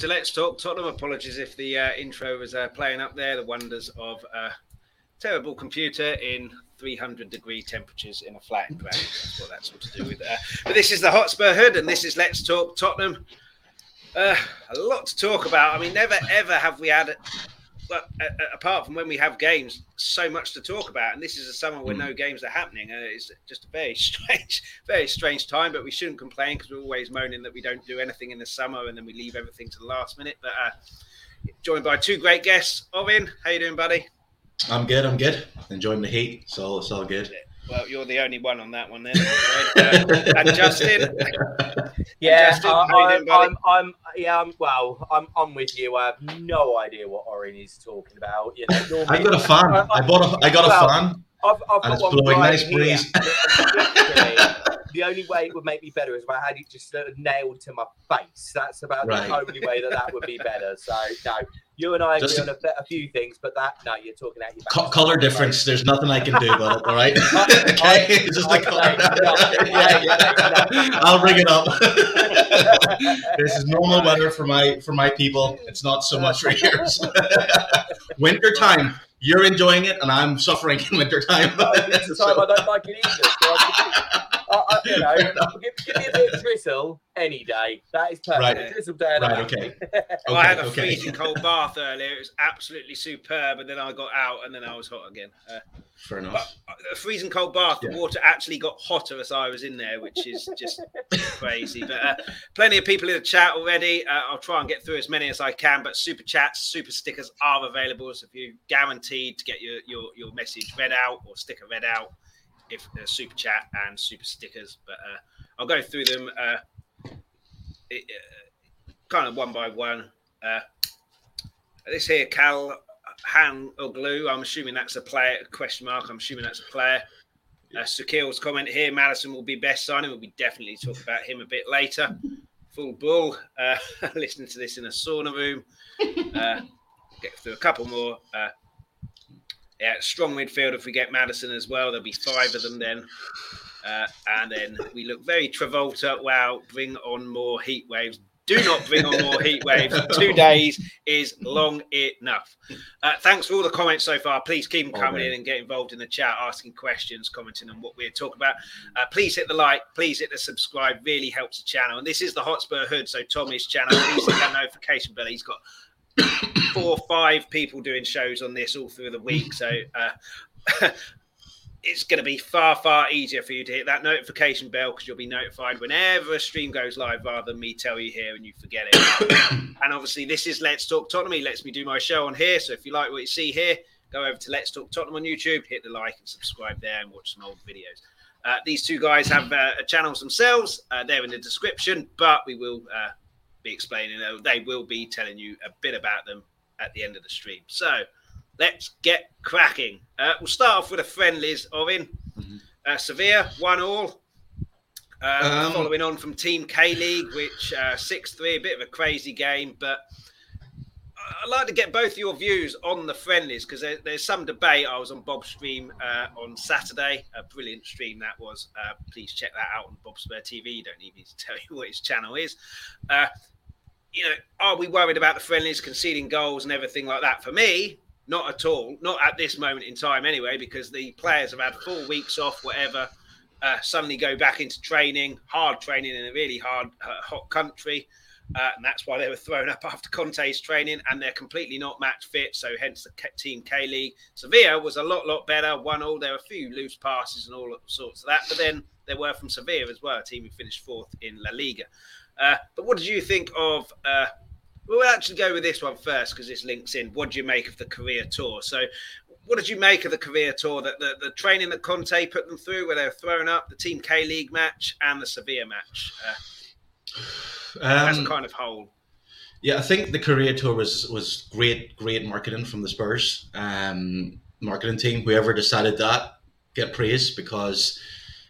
To Let's Talk Tottenham. Apologies if the uh, intro was uh, playing up there. The wonders of a terrible computer in 300 degree temperatures in a flat environment. That's what that's all to do with. Uh, but this is the Hotspur Hood, and this is Let's Talk Tottenham. Uh, a lot to talk about. I mean, never ever have we had apart from when we have games, so much to talk about. And this is a summer where mm. no games are happening. Uh, it's just a very strange, very strange time. But we shouldn't complain because we're always moaning that we don't do anything in the summer and then we leave everything to the last minute. But uh, joined by two great guests. Ovin, how you doing, buddy? I'm good. I'm good. Enjoying the heat, so it's all good. Well, you're the only one on that one then. uh, and Justin. Yeah, Justin, I, am I'm, I'm, yeah, I'm, well, I'm, I'm with you. I have no idea what Orin is talking about. You know, I've got a fan. I, I, bought a, I got well, a fan. I've, I've and it's blowing right nice breeze. the only way it would make me better is if I had it just sort of nailed to my face. That's about right. the only way that that would be better. So no, you and I agree on a, a, few things, but that no, you're talking out your co- color difference. There's nothing I can do about it. All right, okay, it's just a color. I'll bring it up. this is normal weather for my for my people. It's not so much for yours. Winter time you're enjoying it and I'm suffering in winter time. it's time I don't like it either. So I, you know, give, give, me a bit of drizzle any day. That is perfect. Right. Drizzle day. Right. Okay. okay. Well, I had a okay. freezing cold bath earlier. It was absolutely superb, and then I got out, and then I was hot again. Uh, Fair enough. a freezing cold bath, yeah. the water actually got hotter as I was in there, which is just crazy. But uh, plenty of people in the chat already. Uh, I'll try and get through as many as I can. But super chats, super stickers are available. So if you're guaranteed to get your, your, your message read out or sticker read out, if uh, super chat and super stickers. But uh, I'll go through them uh, it, uh, kind of one by one. Uh, this here, Cal Han or Glue. I'm assuming that's a player. Question mark. I'm assuming that's a player. Uh, Sakil's comment here: Maddison will be best signing. We'll be definitely talk about him a bit later. Full bull. Uh, listening to this in a sauna room. Uh, get through a couple more. Yeah, strong midfield. If we get Maddison as well, there'll be five of them then. Uh, and then we look very Travolta. Wow, bring on more heat waves. Do not bring on more heat waves. Two days is long enough. Uh, thanks for all the comments so far. Please keep them coming in and get involved in the chat, asking questions, commenting on what we're talking about. Uh, please hit the like. Please hit the subscribe. Really helps the channel. And this is the Hotspur Hood, so Tommy's channel. Please hit that notification bell. He's got four or five people doing shows on this all through the week. So uh, it's going to be far, far easier for you to hit that notification bell because you'll be notified whenever a stream goes live rather than me tell you here and you forget it. and obviously, this is Let's Talk Tottenham. He lets me do my show on here. So if you like what you see here, go over to Let's Talk Tottenham on YouTube, hit the like and subscribe there and watch some old videos. Uh, these two guys have uh, channels themselves. Uh, they're in the description, but we will uh, be explaining. They will be telling you a bit about them at the end of the stream. So let's get cracking. Uh, we'll start off with a friendlies, Orin. Mm-hmm. Uh, Sevilla, one all. Uh, um, following on from Team K League, which uh, 6 3, a bit of a crazy game, but I'd like to get both your views on the friendlies because there, there's some debate. I was on Bob's stream uh, on Saturday, a brilliant stream that was. Uh, please check that out on Bob's Spur TV. You don't need me to tell you what his channel is. Uh, you know, are we worried about the friendlies conceding goals and everything like that? For me, not at all. Not at this moment in time, anyway, because the players have had four weeks off, whatever. Uh, suddenly go back into training, hard training in a really hard, uh, hot country. Uh, and that's why they were thrown up after Conte's training, and they're completely not match fit. So, hence the Team K League. Sevilla was a lot, lot better. One all. There were a few loose passes and all sorts of that, but then there were from Sevilla as well, a team who finished fourth in La Liga. Uh, but what did you think of? Uh, we'll actually go with this one first because this links in. What do you make of the Korea tour? So, what did you make of the Korea tour? That the, the training that Conte put them through, where they were thrown up, the Team K League match, and the Sevilla match uh, um, as kind of whole. Yeah, I think the Korea tour was was great, great marketing from the Spurs um, marketing team. Whoever decided that, get praise because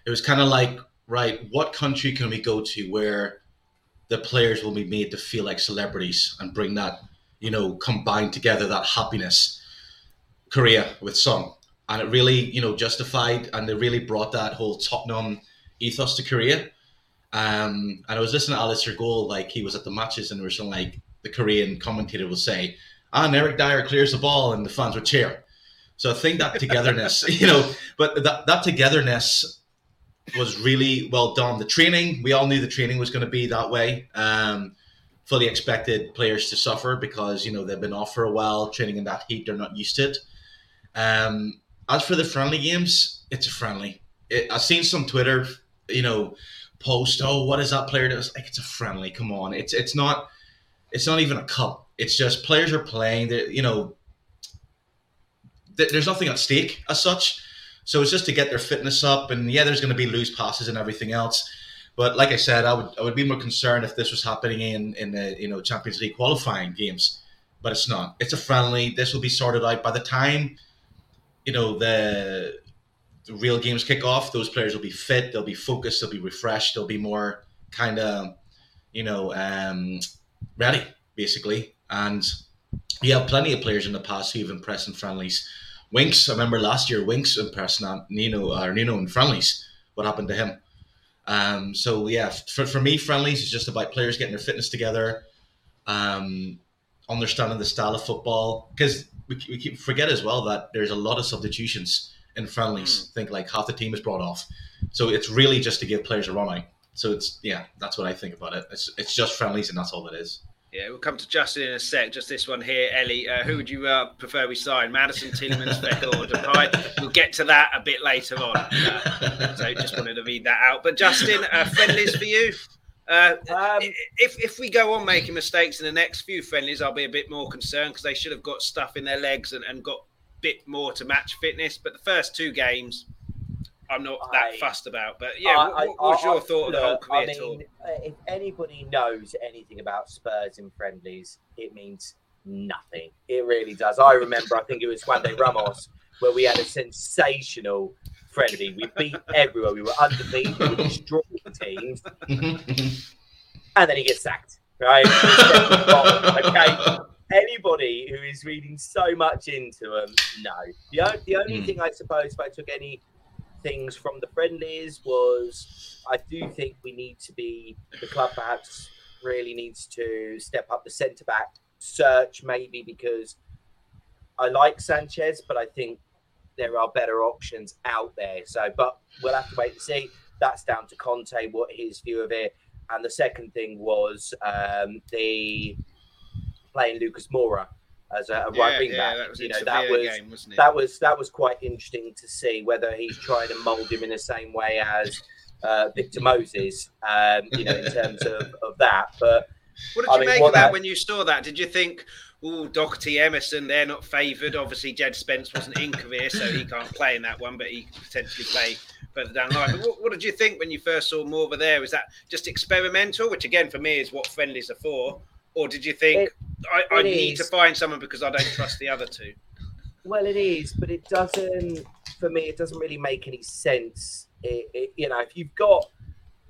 it was kind of like, right, what country can we go to where the players will be made to feel like celebrities and bring that, you know, combine together that happiness. Korea with Son. And it really, you know, justified and they really brought that whole Tottenham ethos to Korea. Um, and I was listening to Alasdair Gold, like he was at the matches, and there was some like the Korean commentator would say, "Ah, and Eric Dier clears the ball," and the fans would cheer. So I think that togetherness, you know, but that that togetherness was really well done. The training, we all knew the training was going to be that way. Um, fully expected players to suffer because you know they've been off for a while, training in that heat, they're not used to it. Um, as for the friendly games, it's a friendly. It, I've seen some Twitter, you know, post, "Oh, what is that player?" Does like it's a friendly. Come on, it's it's not it's not even a cup. It's just players are playing. That you know, th- there's nothing at stake as such. So it's just to get their fitness up, and yeah, there's going to be loose passes and everything else. But like I said, I would I would be more concerned if this was happening in in the you know Champions League qualifying games. But it's not. It's a friendly. This will be sorted out by the time you know the the real games kick off. Those players will be fit. They'll be focused. They'll be refreshed. They'll be more kind of you know um, ready basically. And you have plenty of players in the past who've impressed in friendlies. Winks, I remember last year, Winks impressed Nino or Nuno in friendlies. What happened to him? Um, so yeah, for, for me, friendlies is just about players getting their fitness together, um, understanding the style of football. Because we, we forget as well that there's a lot of substitutions in friendlies. Mm. think like half the team is brought off, so it's really just to give players a run out. So it's yeah, that's what I think about it. It's it's just friendlies, and that's all it is. Yeah, we'll come to Justin in a sec. Just this one here, Ellie. Uh, who would you uh, prefer we sign, Maddison, Tielemans, Becker, or Depay? We'll get to that a bit later on. Uh, so just wanted to read that out. But Justin, uh, friendlies for you. Uh, um, if if we go on making mistakes in the next few friendlies, I'll be a bit more concerned because they should have got stuff in their legs and, and got a bit more to match fitness. But the first two games, I'm not that I, fussed about. But yeah, I, what, what was I, your thought of the whole Korea I mean, tour? Uh, if anybody knows anything about Spurs and friendlies, it means nothing. It really does. I remember, I think it was Juande Ramos, where we had a sensational friendly. We beat everywhere. We were undefeated. We destroyed the teams. and then he gets sacked, right? okay. Anybody who is reading so much into them, no. The, the only mm. thing I suppose, if I took any things from the friendlies was I do think we need to be the club perhaps really needs to step up the centre back search maybe because I like Sanchez, but I think there are better options out there. So, but we'll have to wait and see. That's down to Conte, what his view of it. And the second thing was um, the playing Lucas Moura as a, a right wing back. you know that was game, that was that was quite interesting to see whether he's trying to mould him in the same way as uh, Victor Moses. Um, you know, in terms of, of that. But what did you mean, make of that, that when you saw that? Did you think? Oh, Doherty, Emerson, they're not favoured. Obviously, Jed Spence wasn't in Korea, so he can't play in that one, but he could potentially play further down the line. But what, what, did you think when you first saw Moura there? Was that just experimental, which again for me is what friendlies are for, or did you think it, I, I need to find someone because I don't trust the other two? Well, it is, but it doesn't. For me, it doesn't really make any sense. It, it, you know, if you've got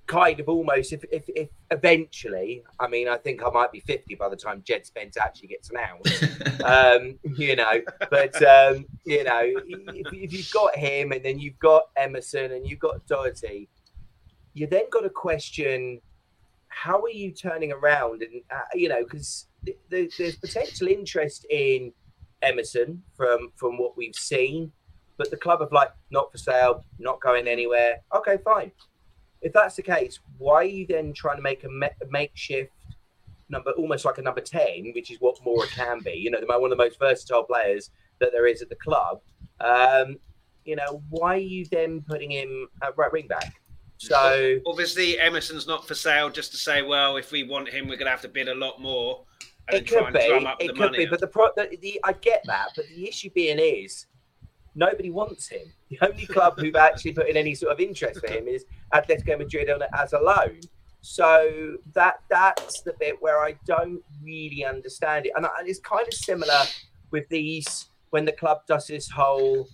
kind of almost, if, if, if eventually, I mean, I think I might be fifty by the time Jed Spence actually gets announced. um, you know, but um, you know, if, if you've got him and then you've got Emerson and you've got Doherty, you then got to question how are you turning around? And uh, you know, because th- there's potential interest in Emerson from from what we've seen, but the club have like not for sale, not going anywhere. Okay, fine. If that's the case, why are you then trying to make a, me- makeshift number, almost like a number ten, which is what Moura can be? You know, one of the most versatile players that there is at the club. Um, you know, why are you then putting him at right wing back? So obviously Emerson's not for sale. Just to say, well, if we want him, we're going to have to bid a lot more. it could be. It could be. But the, pro- the, the I get that. But the issue being is nobody wants him. The only club who've actually put in any sort of interest for him is Atletico Madrid on as a loan. So that that's the bit where I don't really understand it, and, and it's kind of similar with these when the club does this whole,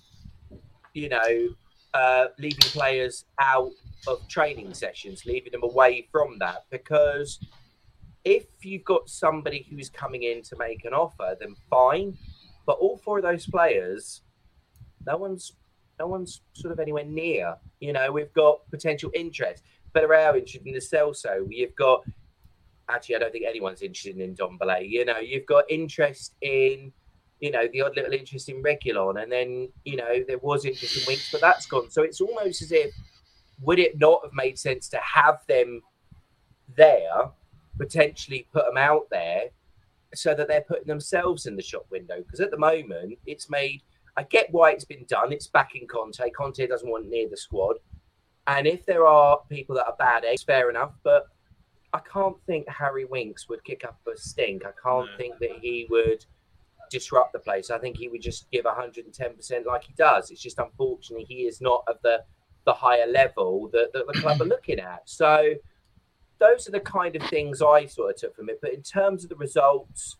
you know, uh, leaving players out of training sessions, leaving them away from that. Because if you've got somebody who's coming in to make an offer, then fine. But all four of those players, no one's no one's sort of anywhere near. You know, we've got potential interest. are interested in the Celso. You've got actually, I don't think anyone's interested in Ndombele. You know, you've got interest in, you know, the odd little interest in Reguilón. and then you know there was interest in Winks, but that's gone. So it's almost as if would it not have made sense to have them there, potentially put them out there, so that they're putting themselves in the shop window? Because at the moment, it's made. I get why it's been done. It's backing Conte. Conte doesn't want near the squad. And if there are people that are bad eggs, fair enough. But I can't think Harry Winks would kick up a stink. I can't no. think that he would disrupt the place. I think he would just give 110% like he does. It's just unfortunately he is not of the the higher level that, that the club are looking at. So those are the kind of things I sort of took from it. But in terms of the results,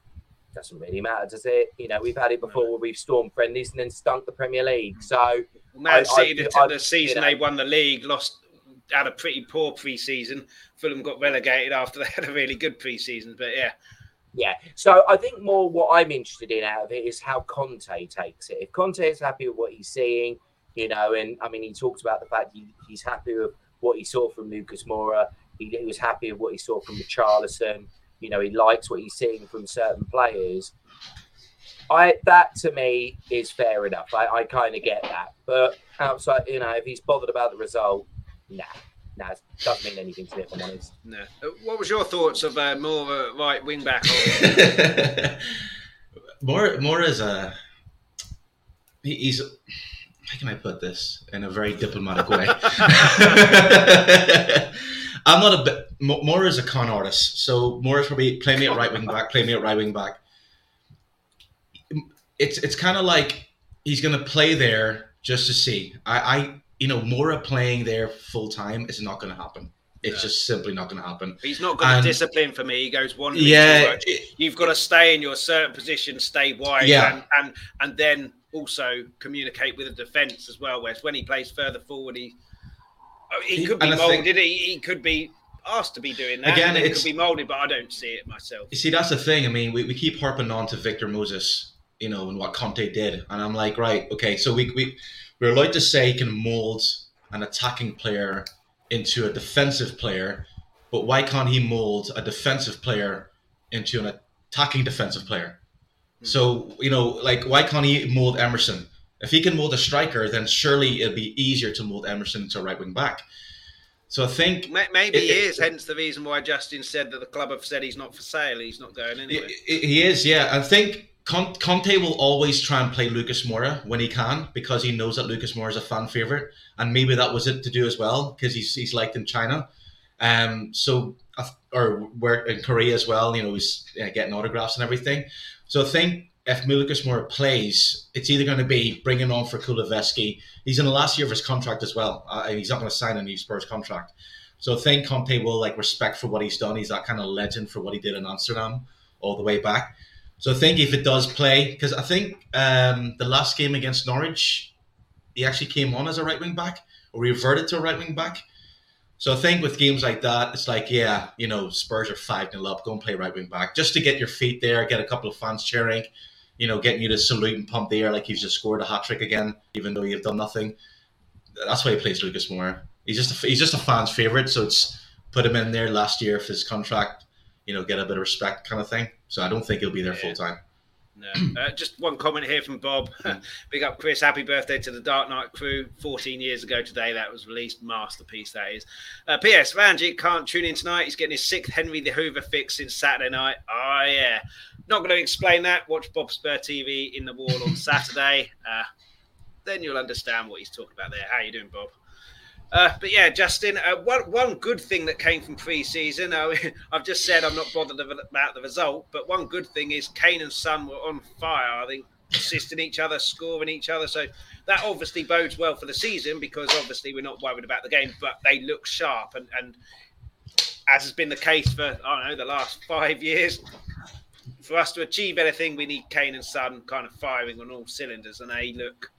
doesn't really matter, does it? You know, we've had it before where we've stormed friendlies and then stunk the Premier League. So Man City, the, the season you know, they won the league, lost had a pretty poor pre-season. Fulham got relegated after they had a really good pre-season. But yeah. Yeah. So I think more what I'm interested in out of it is how Conte takes it. If Conte is happy with what he's seeing, you know, and I mean, he talked about the fact he, he's happy with what he saw from Lucas Moura. He, he was happy with what he saw from Richarlison. You know, he likes what he's seeing from certain players. I that to me is fair enough. I, I kind of get that, but outside, you know, if he's bothered about the result, nah, nah, it doesn't mean anything to me. If I'm honest. No. Uh, what was your thoughts of uh, more of a right wing back? more, more as a he's. How can I put this in a very diplomatic way? I'm not a bit more is a con artist, so more is probably play me at right wing back, play me at right wing back. It's it's kind of like he's going to play there just to see. I, I you know, Moura playing there full time is not going to happen. It's just simply not going to happen. He's not got the discipline for me. He goes one. Yeah, you've got to stay in your certain position, stay wide, yeah. and, and and then also communicate with the defence as well. Whereas when he plays further forward, he oh, he could be molded. Think, he, he could be asked to be doing that. Again, it could be molded, but I don't see it myself. You see, that's the thing. I mean, we, we keep harping on to Victor Moses, you know, and what Conte did, and I'm like, right, okay, so we we we're allowed to say he can mold an attacking player into a defensive player, but why can't he mold a defensive player into an attacking defensive player? Hmm. So, you know, like, why can't he mold Emerson? If he can mold a striker, then surely it'll be easier to mold Emerson into a right wing back. So I think maybe it, he is. It, hence the reason why Justin said that the club have said he's not for sale. He's not going anywhere. He is. Yeah, I think Conte will always try and play Lucas Moura when he can because he knows that Lucas Moura is a fan favorite, and maybe that was it to do as well because he's he's liked in China, um. So or where in Korea as well, you know, he's getting autographs and everything. So I think if Lucas Moura plays, it's either going to be bringing on for Kulusevski. He's in the last year of his contract as well. Uh, he's not going to sign a new Spurs contract. So I think Conte will like respect for what he's done. He's that kind of legend for what he did in Amsterdam all the way back. So I think if it does play, because I think um, the last game against Norwich, he actually came on as a right wing back or reverted to a right wing back. So I think with games like that, it's like, yeah, you know, Spurs are 5 0 up, go and play right wing back just to get your feet there, get a couple of fans cheering, you know, getting you to salute and pump the air like you've just scored a hat trick again, even though you've done nothing. That's why he plays Lucas Moura. He's just a, he's just a fan's favorite, so it's put him in there last year for his contract, you know, get a bit of respect kind of thing. So I don't think he'll be there yeah. full time. No. Uh, just one comment here from Bob. Big up Chris. Happy birthday to the Dark Knight crew. 14 years ago today that was released. Masterpiece, that is. Uh, P.S. Ranjit can't tune in tonight. He's getting his sixth Henry the Hoover fix since Saturday night. Oh, yeah. Not going to explain that. Watch Bob Spur TV in the wall on Saturday. Uh, then you'll understand what he's talking about there. How you doing, Bob? Uh, but yeah, Justin, uh, one one good thing that came from pre-season, uh, I've just said I'm not bothered about the result, but one good thing is Kane and Son were on fire. I think assisting each other, scoring each other. So that obviously bodes well for the season because obviously we're not worried about the game, but they look sharp. And, and as has been the case for, I don't know, the last five years, for us to achieve anything, we need Kane and Son kind of firing on all cylinders, and they look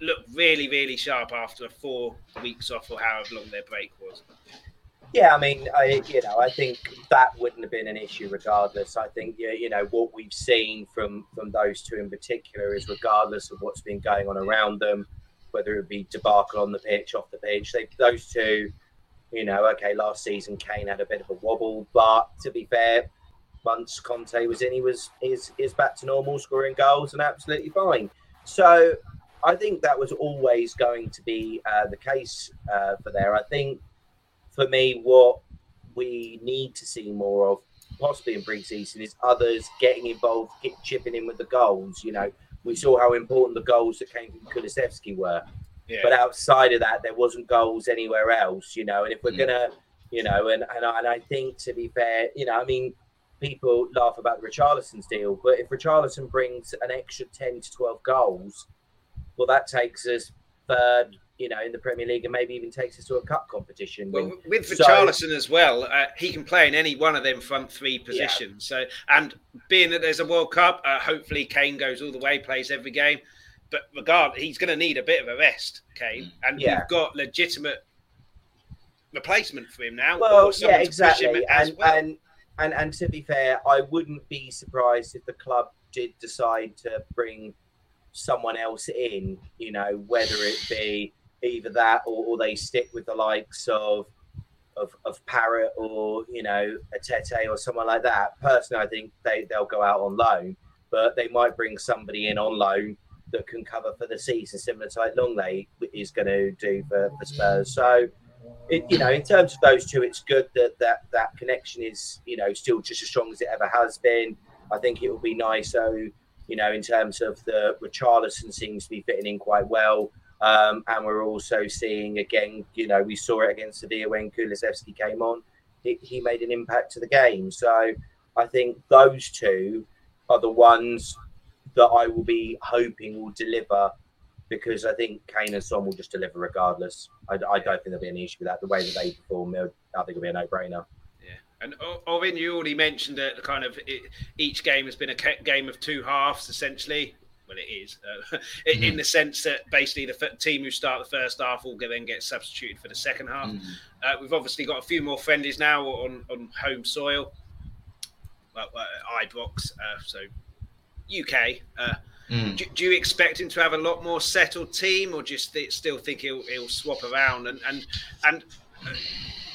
looked really, really sharp after four weeks off or however long their break was. Yeah, I mean, I you know, I think that wouldn't have been an issue regardless. I think you know what we've seen from from those two in particular is regardless of what's been going on around them, whether it be debacle on the pitch, off the pitch, they those two You know, okay, last season Kane had a bit of a wobble, but to be fair, once Conte was in, he was is is back to normal, scoring goals and absolutely fine. So I think that was always going to be uh, the case uh, for there. I think for me, what we need to see more of, possibly in pre-season, is others getting involved, get, chipping in with the goals. You know, we saw how important the goals that came from Kulusevski were. Yeah. But outside of that, there wasn't goals anywhere else, you know. And if we're mm. gonna, you know, and and I, and I think to be fair, you know, I mean, people laugh about the Richarlison's deal, but if Richarlison brings an extra ten to twelve goals, well, that takes us third, you know, in the Premier League, and maybe even takes us to a cup competition. Well, with Richarlison so, as well, uh, he can play in any one of them front three positions. Yeah. So, and being that there's a World Cup, uh, hopefully Kane goes all the way, plays every game. But regard, he's going to need a bit of a rest, Kane, and yeah. we've got legitimate replacement for him now. Well, yeah, exactly. And, well. and and and to be fair, I wouldn't be surprised if the club did decide to bring someone else in, you know, whether it be either that or, or they stick with the likes of of, of Parrott or you know a Tete or someone like that. Personally, I think they they'll go out on loan, but they might bring somebody in on loan that can cover for the season, similar to like Lenglet is going to do for, for Spurs. So, it, you know, in terms of those two, it's good that that that connection is you know still just as strong as it ever has been. I think it will be nice. So, you know, in terms of the Richarlison seems to be fitting in quite well. Um, and we're also seeing again, you know, we saw it against Sevilla when Kulusevski came on. He, he made an impact to the game. So I think those two are the ones that I will be hoping will deliver because I think Kane and Son will just deliver regardless. I, I don't think there'll be an issue with that. The way that they perform, I think it'll be a no brainer. And Owen, you already mentioned that kind of it, each game has been a game of two halves, essentially. Well, it is uh, mm-hmm. in the sense that basically the f- team who start the first half will then get substituted for the second half. Mm-hmm. Uh, we've obviously got a few more friendlies now on, on home soil. Well, uh, Ibrox, uh, so UK. Uh, mm. Do, do, you expect him to have a lot more settled team, or just th- still think he'll, he'll swap around and and and?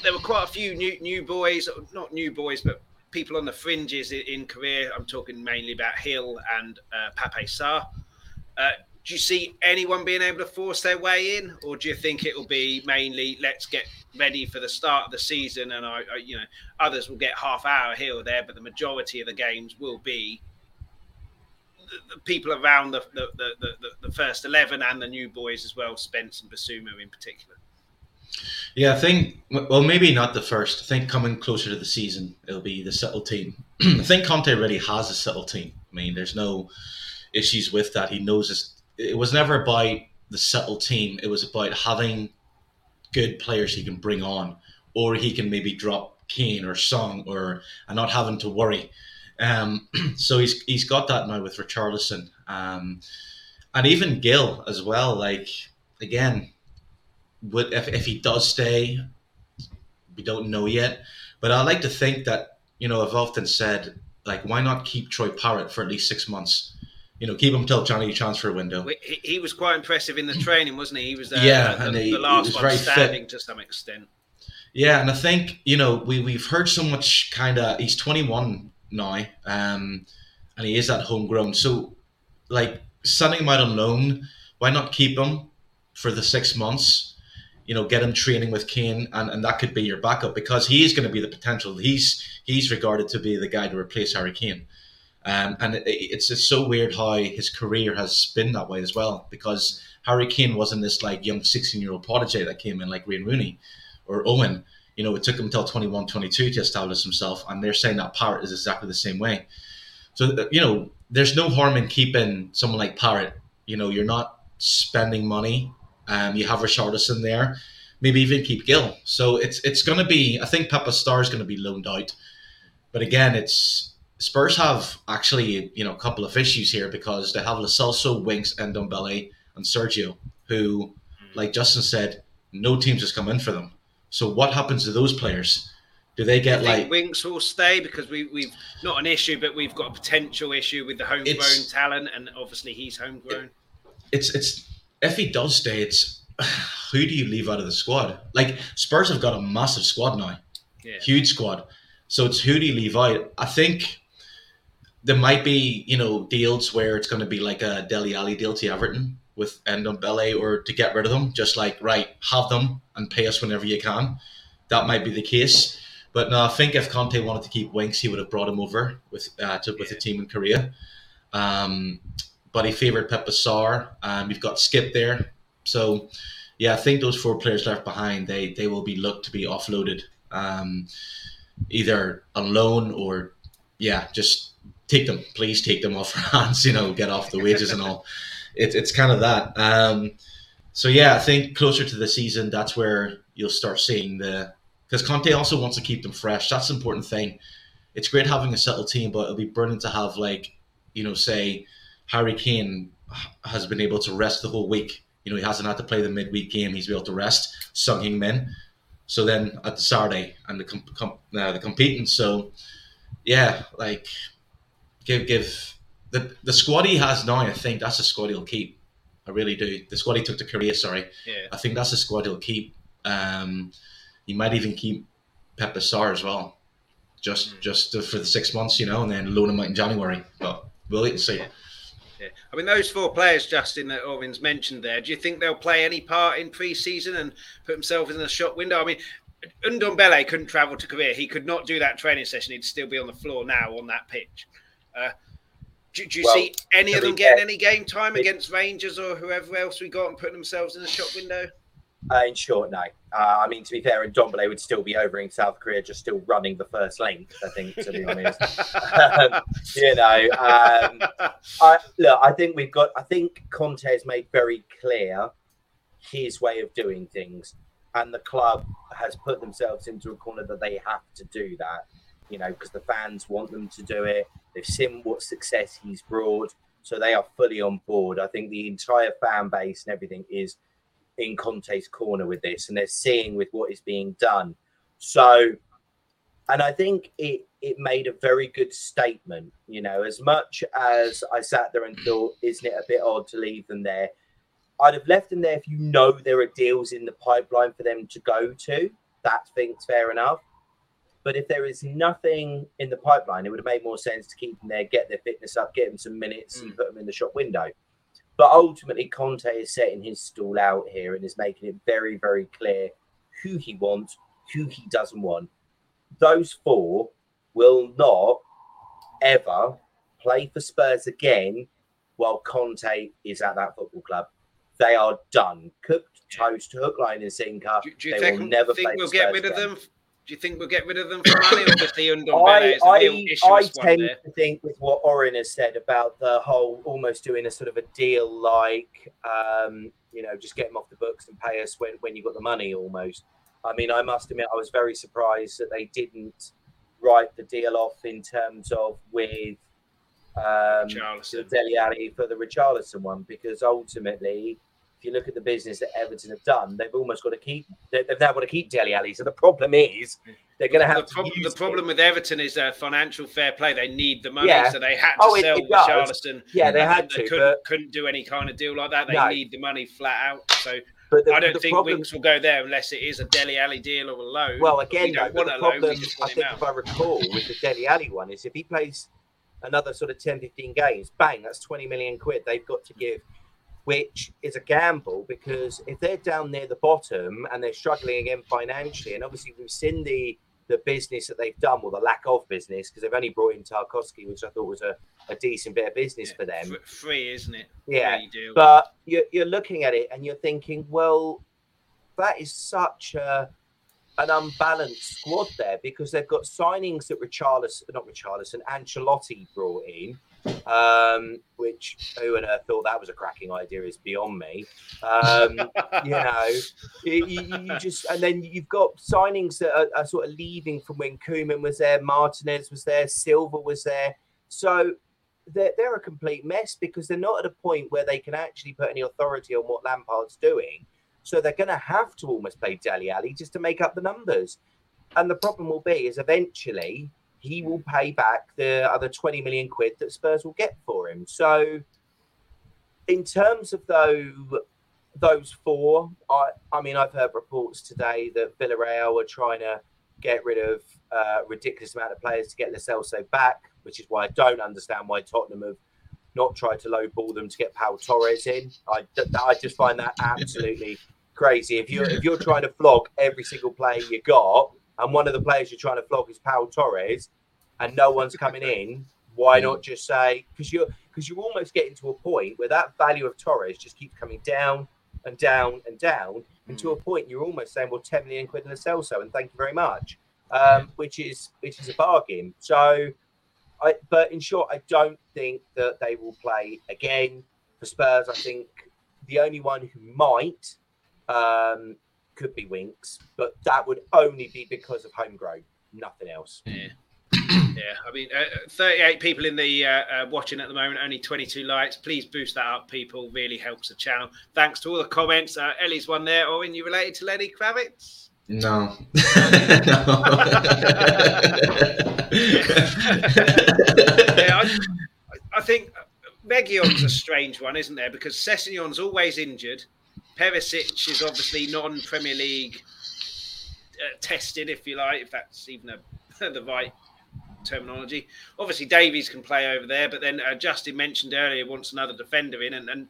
There were quite a few new new boys, not new boys, but people on the fringes in, in Korea. I'm talking mainly about Gil and uh, Pape. Uh, do you see anyone being able to force their way in, or do you think it will be mainly let's get ready for the start of the season, and I, I, you know others will get half hour here or there, but the majority of the games will be the, the people around the the, the the, the first eleven and the new boys as well, Spence and Bissouma in particular. Yeah, I think well maybe not the first. I think coming closer to the season, it'll be the settled team. I think Conte already has a settled team. I mean, there's no issues with that. He knows this. It was never about the settled team. It was about having good players he can bring on, or he can maybe drop Kane or Son, or and not having to worry. Um, so he's he's got that now with Richarlison, um, and even Gil as well. Like again, would if, if he does stay, we don't know yet. But I like to think that you know I've often said like why not keep Troy Parrott for at least six months? You know, keep him till January transfer window. He, he, was quite impressive in the training, wasn't he? He was there. Yeah, uh, the, and he, the last one standing fit. to some extent. Yeah, and I think you know we we've heard so much kind of. He's 21 now, um, and he is at homegrown. So, like sending him out on loan, why not keep him for the six months? You know, get him training with Kane, and, and that could be your backup because he is going to be the potential. He's he's regarded to be the guy to replace Harry Kane, um, and it, it's it's so weird how his career has been that way as well because Harry Kane wasn't this like young sixteen year old prodigy that came in like Wayne Rooney or Owen. You know, it took him until 21, 22 to establish himself, and they're saying that Parrott is exactly the same way. So you know, there's no harm in keeping someone like Parrott. You know, you're not spending money um, you have Richarlison there, maybe even keep Gil. So it's it's going to be. I think Pape Sarr is going to be loaned out, but again, it's Spurs have actually you know a couple of issues here because they have Celso, Winks, and Ndombele, and Sergio, who, like Justin said, no teams has come in for them. So what happens to those players? Do they get like Winks will stay because we we've not an issue, but we've got a potential issue with the homegrown talent, and obviously he's homegrown. It, it's it's if he does stay, it's who do you leave out of the squad? Like Spurs have got a massive squad now, yeah. huge squad. So it's who do you leave out? I think there might be you know deals where it's going to be like a Dele Alli deal to Everton with Ndombele or to get rid of them. Just like right, have them and pay us whenever you can. That might be the case. But no, I think if Conte wanted to keep Winks, he would have brought him over with uh, to, with the team in Korea. Um, but he favoured Pape Sarr. Um, you've got Skipp there, so yeah, I think those four players left behind they they will be looked to be offloaded, um, either on loan or yeah, just take them. Please take them off our hands. You know, get off the wages and all. It, it's kind of that. Um, so yeah, I think closer to the season, that's where you'll start seeing the because Conte also wants to keep them fresh. That's the important thing. It's great having a settled team, but it'll be brilliant to have like you know, say Harry Kane has been able to rest the whole week. You know, he hasn't had to play the midweek game. He's been able to rest. Son Heung-min. So then at the Saturday and the com- com- uh, the competing. So yeah, like give give the the squad he has now. I think that's the squad he'll keep. I really do. The squad he took to Korea. Sorry, yeah. I think that's the squad he'll keep. Um, he might even keep Pape Sarr as well, just mm. just for the six months, you know, and then loan him out in January. But we'll wait and see. Yeah. I mean, those four players, Justin, that Orvin's mentioned there, do you think they'll play any part in pre-season and put themselves in the shot window? I mean, Ndombele couldn't travel to Korea. He could not do that training session. He'd still be on the floor now on that pitch. Uh, do, do, you well, see any of them getting any game time against Rangers or whoever else we got and putting themselves in the shot window? Uh, in short, no. Uh, I mean, to be fair, Ndombele would still be over in South Korea, just still running the first link. I think, to be honest, um, you know. Um, I, look, I think we've got. I think Conte has made very clear his way of doing things, and the club has put themselves into a corner that they have to do that. You know, because the fans want them to do it. They've seen what success he's brought, so they are fully on board. I think the entire fan base and everything is in Conte's corner with this, and they're seeing with what is being done. So, and I think it it made a very good statement. You know, as much as I sat there and thought, isn't it a bit odd to leave them there? I'd have left them there if you know there are deals in the pipeline for them to go to. That thing's fair enough. But if there is nothing in the pipeline, it would have made more sense to keep them there, get their fitness up, get them some minutes, mm. and put them in the shop window. But ultimately, Conte is setting his stall out here and is making it very, very clear who he wants, who he doesn't want. Those four will not ever play for Spurs again while Conte is at that football club. They are done, cooked toast, hook, line, and sinker. Do, do you they think, will never think we'll get rid again. of them do you think we'll get rid of them for money, or just the Ndombele is a real issue? I tend there? to think with what Orin has said about the whole almost doing a sort of a deal like, um, you know, just get them off the books and pay us when, when you've got the money almost. I mean, I must admit, I was very surprised that they didn't write the deal off in terms of with um, Dele Alli for the Richarlison one, because ultimately you look at the business that Everton have done, they've almost got to keep. They've now got to keep Dele Alli. So the problem is they're going to have the, the problem with Everton is uh, financial fair play. They need the money, yeah. so they had to oh, sell it Charleston. Yeah, they had they to. Couldn't, but... couldn't do any kind of deal like that. They no. need the money flat out. So. The, I don't think problem... Winks will go there unless it is a Dele Alli deal or a loan. Well, again, though, the problem, loan, I think if I recall with the Dele Alli one is if he plays another sort of 10, 15 games, bang, that's 20 million quid they've got to give which is a gamble because if they're down near the bottom and they're struggling again financially, and obviously we've seen the the business that they've done, or the lack of business, because they've only brought in Tarkowski, which I thought was a, a decent bit of business yeah, for them. Free, isn't it? Yeah. But you're, you're looking at it and you're thinking, well, that is such a an unbalanced squad there because they've got signings that Richarlison, not Richarlison, Ancelotti brought in um, which who on earth thought that was a cracking idea is beyond me. Um, you know, you, you, just and then you've got signings that are, are, sort of leaving from when Koeman was there, Martinez was there, Silva was there. So they're, they're a complete mess because they're not at a point where they can actually put any authority on what Lampard's doing. So they're going to have to almost play Dele Alli just to make up the numbers. And the problem will be is eventually he will pay back the other 20 million quid that Spurs will get for him. So, in terms of though those four, I, I mean, I've heard reports today that Villarreal are trying to get rid of a ridiculous amount of players to get Lo Celso back, which is why I don't understand why Tottenham have not tried to lowball them to get Pau Torres in. I, I just find that absolutely crazy. If you're if you're trying to flog every single player you got, and one of the players you're trying to flog is Pau Torres, and no one's coming in, why not just say because you're because you're almost getting to a point where that value of Torres just keeps coming down and down and down, and to a point you're almost saying, well, 10 million quid in a sell so, and thank you very much, um, which is which is a bargain. So, I but in short, I don't think that they will play again. For Spurs. I think the only one who might um, could be Winks, but that would only be because of homegrown, nothing else. Yeah. yeah, I mean, uh, 38 people in the uh, uh, watching at the moment, only 22 likes. Please boost that up, people. Really helps the channel. Thanks to all the comments. Uh, Ellie's one there. Owen, you related to Lenny Kravitz? No. yeah, I, I think Reguilón's a strange one, isn't there? Because Sessegnon's always injured. Perisic is obviously non-Premier League uh, tested, if you like, if that's even a, the right terminology. Obviously, Davies can play over there, but then uh, Justin mentioned earlier wants another defender in, and, and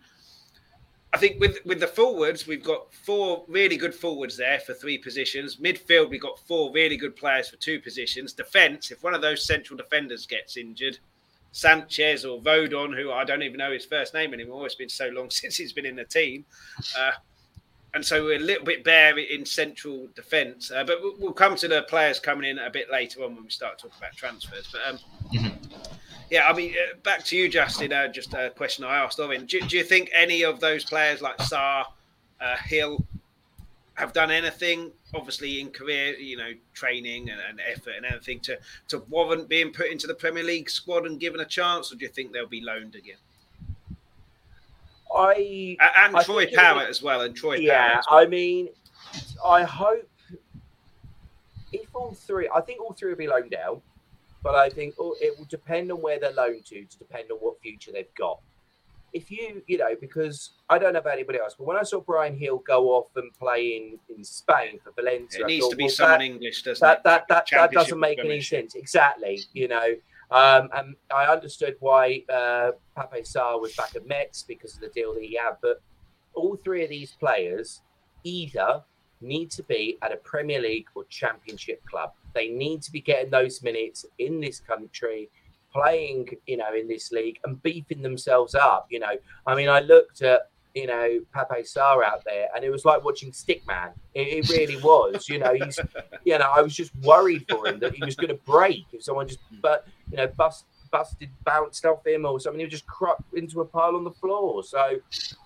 I think with with the forwards, we've got four really good forwards there for three positions. Midfield, we've got four really good players for two positions. Defense, if one of those central defenders gets injured, Sanchez or Rodon, who I don't even know his first name anymore, it's been so long since he's been in the team. Uh, and so we're a little bit bare in central defence. Uh, but we'll, come to the players coming in a bit later on when we start talking about transfers. But um, mm-hmm. yeah, I mean, uh, back to you, Justin. Uh, just a question I asked Owen. Do, do, you think any of those players like Sarr, uh, Gil, have done anything, obviously in Korea, you know, training and, and, effort and everything to to warrant being put into the Premier League squad and given a chance, or do you think they'll be loaned again? I and, Troy Parrott as well, and Troy. Yeah, well. I mean, I hope if all three, I think all three will be loaned out, but I think it will depend on where they're loaned to, to depend on what future they've got. If you, you know, because I don't know about anybody else, but when I saw Bryan Gil go off and play in, in Spain for Valencia, it needs thought, to be well, someone that, English, doesn't that, it? That that, that, that doesn't make any sense. Exactly, you know. Um, and I understood why uh, Pape Sarr was back at Metz because of the deal that he had. But all three of these players either need to be at a Premier League or Championship club. They need to be getting those minutes in this country, playing, you know, in this league and beefing themselves up. You know, I mean, I looked at you know, Pape Sarr out there, and it was like watching Stickman. It, it really was. You know, he's, you know, I was just worried for him that he was going to break if someone just, but you know, bust, busted, bounced off him or something. He would just crop into a pile on the floor. So,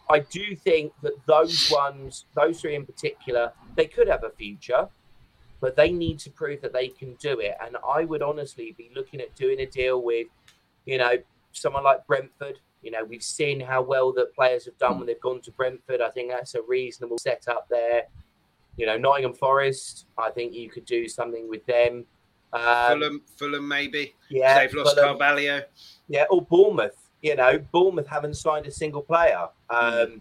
I do think that those ones, those three in particular, they could have a future, but they need to prove that they can do it. And I would honestly be looking at doing a deal with, you know, someone like Brentford you know, we've seen how well that players have done when they've gone to Brentford. I think that's a reasonable setup there. You know, Nottingham Forest, I think you could do something with them. Um, Fulham, Fulham, maybe. Yeah, they've lost Fulham. Carvalho. Yeah, or Bournemouth. You know, Bournemouth haven't signed a single player. Um, mm.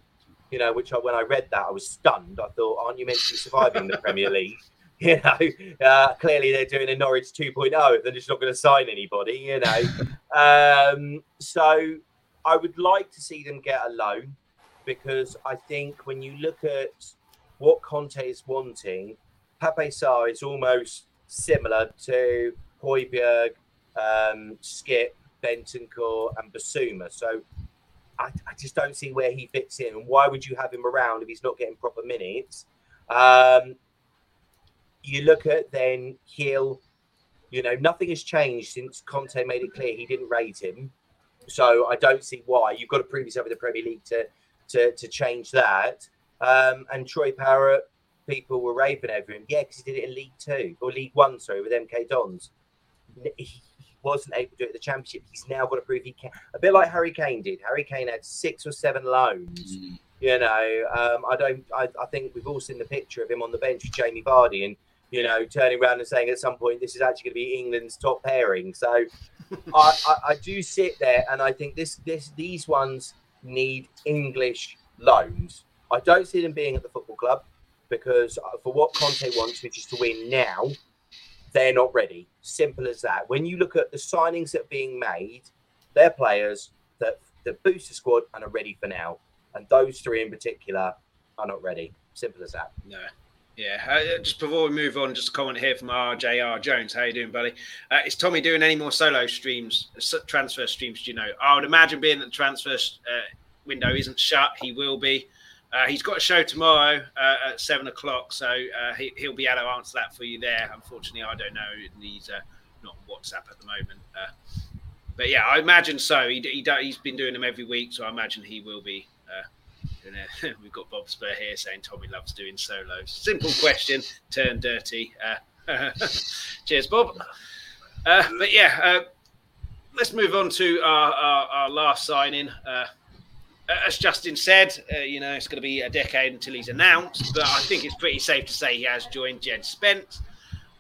You know, which I, when I read that, I was stunned. I thought, aren't you meant to be surviving the Premier League? You know, uh, clearly they're doing a Norwich 2.0 if they're just not going to sign anybody. You know, um, so I would like to see them get a loan because I think when you look at what Conte is wanting, Pape Sarr is almost similar to Højbjerg, um, Skipp, Bentancur, and Bissouma. So I, I, just don't see where he fits in. And why would you have him around if he's not getting proper minutes? Um, you look at then Gil, you know, nothing has changed since Conte made it clear he didn't rate him. So I don't see why you've got to prove yourself in the Premier League to to, to change that. Um, and Troy Parrott, people were raving over him. Yeah, because he did it in League Two or League One, sorry, with MK Dons. He wasn't able to do it at the Championship. He's now got to prove he can. A bit like Harry Kane did. Harry Kane had six or seven loans. Mm. You know, um, I don't. I, I think we've all seen the picture of him on the bench with Jamie Vardy, and you know, turning around and saying at some point this is actually going to be England's top pairing. So I, I, I, do sit there and I think this this these ones need English loans. I don't see them being at the football club because uh, for what Conte wants, which is to win now, they're not ready. Simple as that. When you look at the signings that are being made, they're players that that boost the squad and are ready for now. And those three in particular are not ready. Simple as that. No. Yeah, uh, just before we move on, just a comment here from RJR Jones. How you doing, buddy? Uh, is Tommy doing any more solo streams, transfer streams? Do you know? I would imagine being that the transfer uh, window isn't shut, he will be. Uh, he's got a show tomorrow uh, at seven o'clock, so uh, he, will be able to answer that for you there. Unfortunately, I don't know. He's not WhatsApp at the moment, but yeah, I imagine so. He, he he's been doing them every week, so I imagine he will be We've got Bob Spur here saying Tommy loves doing solos. Simple question, turn dirty. Uh, cheers, Bob. Uh, but yeah, uh, let's move on to our, our, our last signing. Uh, as Justin said, uh, you know, it's going to be a decade until he's announced, but I think it's pretty safe to say he has joined Jed Spence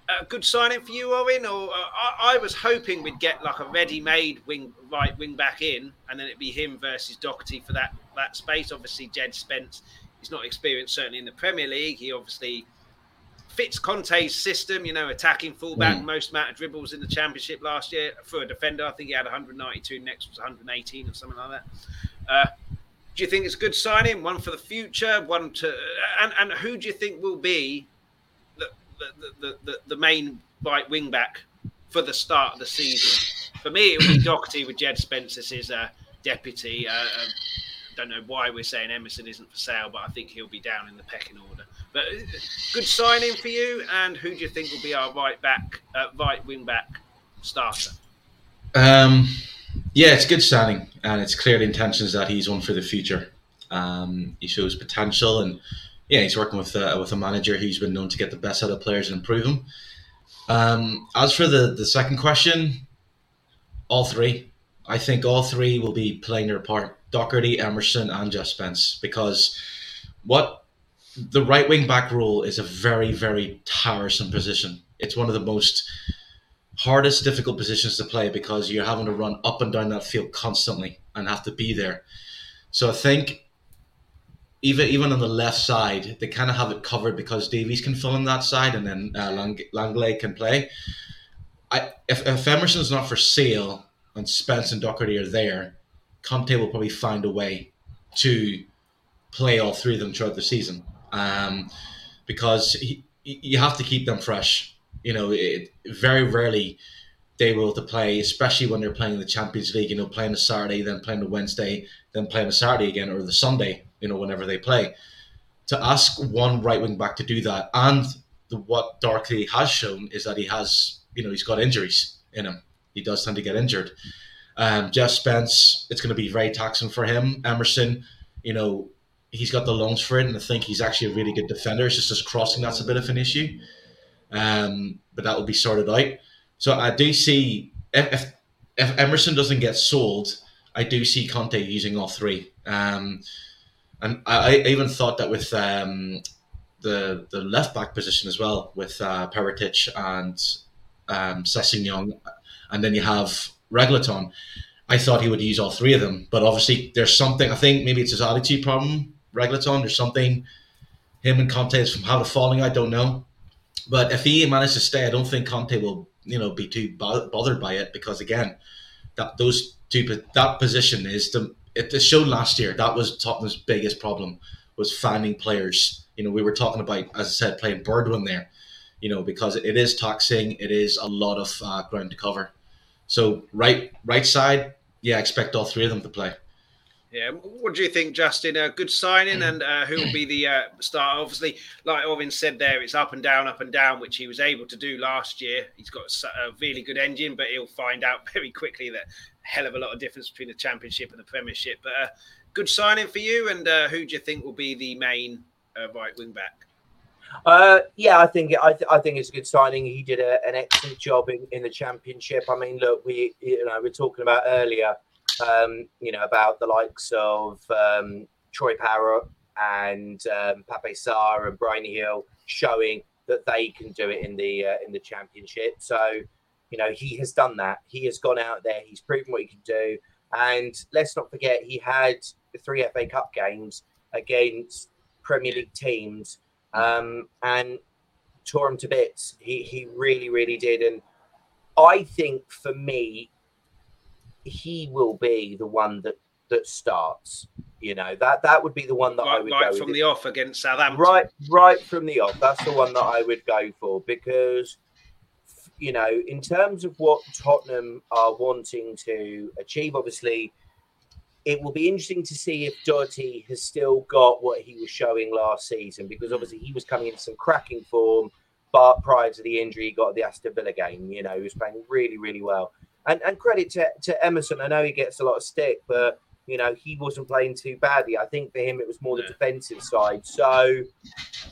a good signing for you, Owen? Or uh, I, I, was hoping we'd get like a ready-made wing right wing back in, and then it'd be him versus Doherty for that that space. Obviously, Jed Spence is not experienced certainly in the Premier League. He obviously fits Conte's system. You know, attacking fullback, mm. most amount of dribbles in the Championship last year for a defender. I think he had 192. Next was 118 or something like that. Uh, do you think it's a good signing? One for the future, one to and and who do you think will be the, the, the, the main right wing back for the start of the season. For me, it would be Doherty with Jed Spence as his uh, deputy. Uh, uh, don't know why we're saying Emerson isn't for sale, but I think he'll be down in the pecking order. But uh, good signing for you. And who do you think will be our right back, uh, right wing back starter? Um, yeah, it's good signing, and it's clear the intentions that he's one for the future. Um, he shows potential, and yeah, he's working with uh, with a manager who's been known to get the best out of players and improve them. Um, as for the the second question, all three. I think all three will be playing their part. Doherty, Emerson, and Jed Spence, because what the right wing back role is a very very tiresome position. It's one of the most hardest difficult positions to play because you're having to run up and down that field constantly and have to be there. So I think even even on the left side, they kind of have it covered because Davies can fill in that side, and then uh, Lang- Lenglet can play. I if, if Emerson's not for sale and Spence and Doherty are there, Conte will probably find a way to play all three of them throughout the season, um, because he, you have to keep them fresh. You know, it, very rarely they will to play, especially when they're playing in the Champions League. You know, playing a Saturday, then playing a Wednesday, then playing a Saturday again, or the Sunday you know, whenever they play. To ask one right wing back to do that, and the, what Doherty has shown is that he has, you know, he's got injuries in him. He does tend to get injured. Um, Jed Spence, it's going to be very taxing for him. Emerson, you know, he's got the lungs for it, and I think he's actually a really good defender. It's just his crossing that's a bit of an issue, um, but that will be sorted out. So I do see if if Emerson doesn't get sold, I do see Conte using all three. Um, and I, I even thought that with um, the the left back position as well, with uh, and um, and then you have Reguilón. I thought he would use all three of them, but obviously there's something. I think maybe it's his attitude problem, Reguilón. There's something him and Conte is from how the falling. I don't know, but if he manages to stay, I don't think Conte will you know be too bothered by it because again, that those two that position is the it, showed last year that was Tottenham's biggest problem was finding players. You know, we were talking about, as I said, playing Bergwijn there. You know, because it is taxing, it is a lot of uh, ground to cover. So right, right side, yeah, I expect all three of them to play. Yeah, what do you think, Justin? A good signing, and uh, who will be the uh, star? Obviously, like Owen said there, it's up and down, up and down, which he was able to do last year. He's got a really good engine, but he'll find out very quickly that hell of a lot of difference between the championship and the premiership. But uh, good signing for you. And uh, who do you think will be the main uh, right wing back? Uh, yeah, I think I, th- I think it's a good signing. He did a, an excellent job in, in the championship. I mean, look, we you know we are talking about earlier, um, you know, about the likes of um, Troy Parrott and um, Pape Sarr and Bryan Gil showing that they can do it in the uh, in the championship. So you know, he has done that. He has gone out there. He's proven what he can do. And let's not forget, he had the three FA Cup games against Premier League teams um, and tore him to bits. He he really really did, and I think for me, he will be the one that that starts. You know that that would be the one that right, I would right go from the off against Southampton. Right, right from the off. That's the one that I would go for because you know, in terms of what Tottenham are wanting to achieve, obviously, it will be interesting to see if Doherty has still got what he was showing last season because obviously he was coming in some cracking form. But prior to the injury, he got the Aston Villa game. You know, he was playing really, really well. And and credit to, to Emerson. I know he gets a lot of stick, but you know he wasn't playing too badly. I think for him it was more the defensive side. So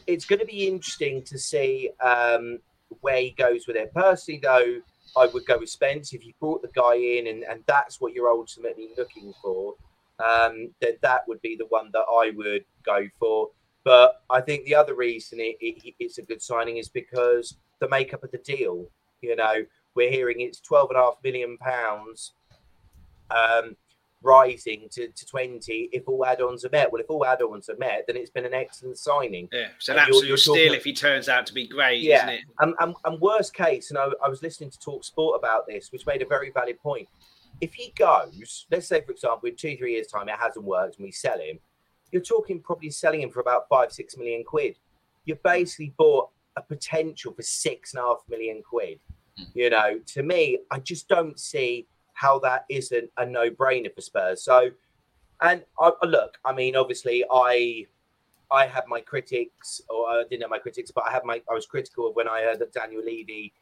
it's going to be interesting to see um, where he goes with it. Personally, though, I would go with Spence. If you brought the guy in and, and that's what you're ultimately looking for, um, then that would be the one that I would go for. But I think the other reason it, it, it's a good signing is because the makeup of the deal. You know, we're hearing it's twelve and a half million pounds. Um, rising to, to 20 if all add-ons are met. Well, if all add-ons are met, then it's been an excellent signing. Yeah, it's an absolute you're, steal if he turns out to be great, yeah. isn't it? And, and, and worst case, and I, I was listening to Talk Sport about this, which made a very valid point. If he goes, let's say, for example, in two, three years' time, it hasn't worked and we sell him, you're talking probably selling him for about five, six million quid. You've basically bought a potential for six and a half million quid. Hmm. You know, to me, I just don't see how that isn't a no-brainer for Spurs. So, and I, look, I mean, obviously, I I had my critics, or I didn't have my critics, but I had my I was critical of when I heard that Daniel Levy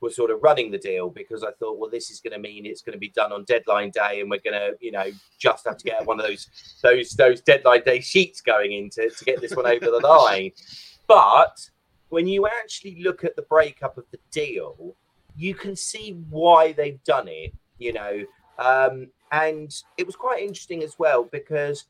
was sort of running the deal because I thought, well, this is going to mean it's going to be done on deadline day, and we're going to, you know, just have to get one of those those those deadline day sheets going into to get this one over the line. But when you actually look at the breakup of the deal, you can see why they've done it you know. Um, and it was quite interesting as well because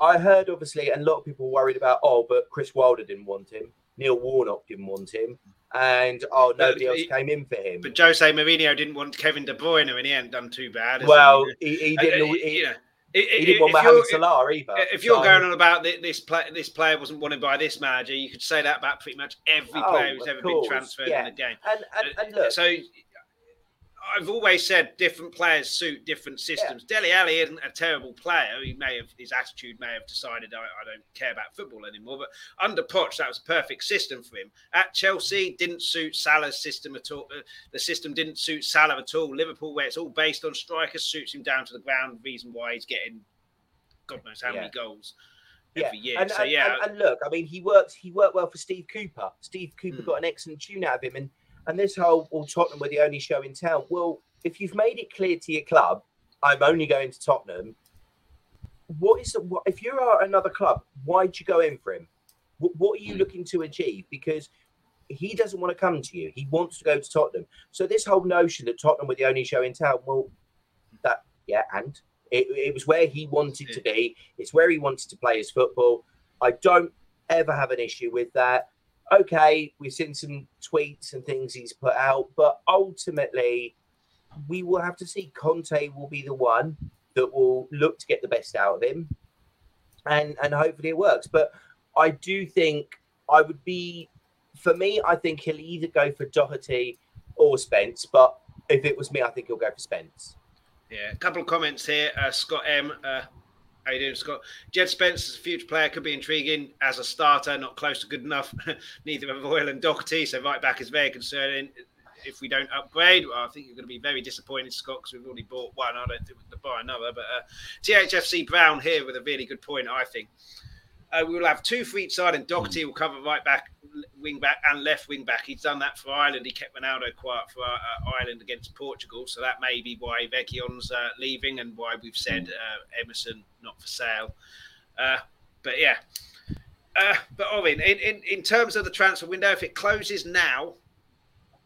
I heard obviously, and a lot of people worried about, oh, but Chris Wilder didn't want him, Neil Warnock didn't want him, and oh, nobody else came in for him. But Jose Mourinho didn't want Kevin De Bruyne, and he hadn't done too bad. Well, he, he, didn't. Uh, he, you know, he didn't want Mohamed Salah either. If you're so. going on about this play, this player wasn't wanted by this manager, you could say that about pretty much every oh, player who's ever course, been transferred yeah. in the game. And, and, and look, so I've always said different players suit different systems. Yeah. Dele Alli isn't a terrible player. He may have his attitude may have decided I, I, don't care about football anymore. But under Poch, that was a perfect system for him. At Chelsea, didn't suit Salah's system at all. Uh, the system didn't suit Salah at all. Liverpool, where it's all based on strikers, suits him down to the ground. Reason why he's getting God knows how yeah. many goals every yeah. year. And, so and, yeah, and, and, look, I mean, he worked. He worked well for Steve Cooper. Steve Cooper mm. got an excellent tune out of him, and and this whole well, Tottenham were the only show in town. Well, if you've made it clear to your club, I'm only going to Tottenham. What is what if you are another club? Why'd you go in for him? What, what are you hmm. looking to achieve? Because he doesn't want to come to you. He wants to go to Tottenham. So this whole notion that Tottenham were the only show in town, well, that yeah, and it, it was where he wanted to be. It's where he wanted to play his football. I don't ever have an issue with that okay, we've seen some tweets and things he's put out, but ultimately, we will have to see. Conte will be the one that will look to get the best out of him, and and hopefully it works. But I do think I would be, for me, I think he'll either go for Doherty or Spence. But if it was me, I think he'll go for Spence. Yeah, a couple of comments here. Uh, Scott M. Uh, how you doing, Scott? Jed Spence as a future player could be intriguing as a starter, not close to good enough. Neither of Royal and Doherty, so right back is very concerning. If we don't upgrade, well, I think you're going to be very disappointed, Scott, because we've already bought one. I don't think we can buy another. But uh, THFC Brown here with a really good point, I think. Uh, we will have two for each side, and Doherty will cover right back, wing back, and left wing back. He's done that for Ireland. He kept Ronaldo quiet for uh, Ireland against Portugal, so that may be why Reguilón's uh, leaving and why we've said uh, Emerson not for sale. Uh, but yeah, uh, but Owen, in, in in terms of the transfer window, if it closes now,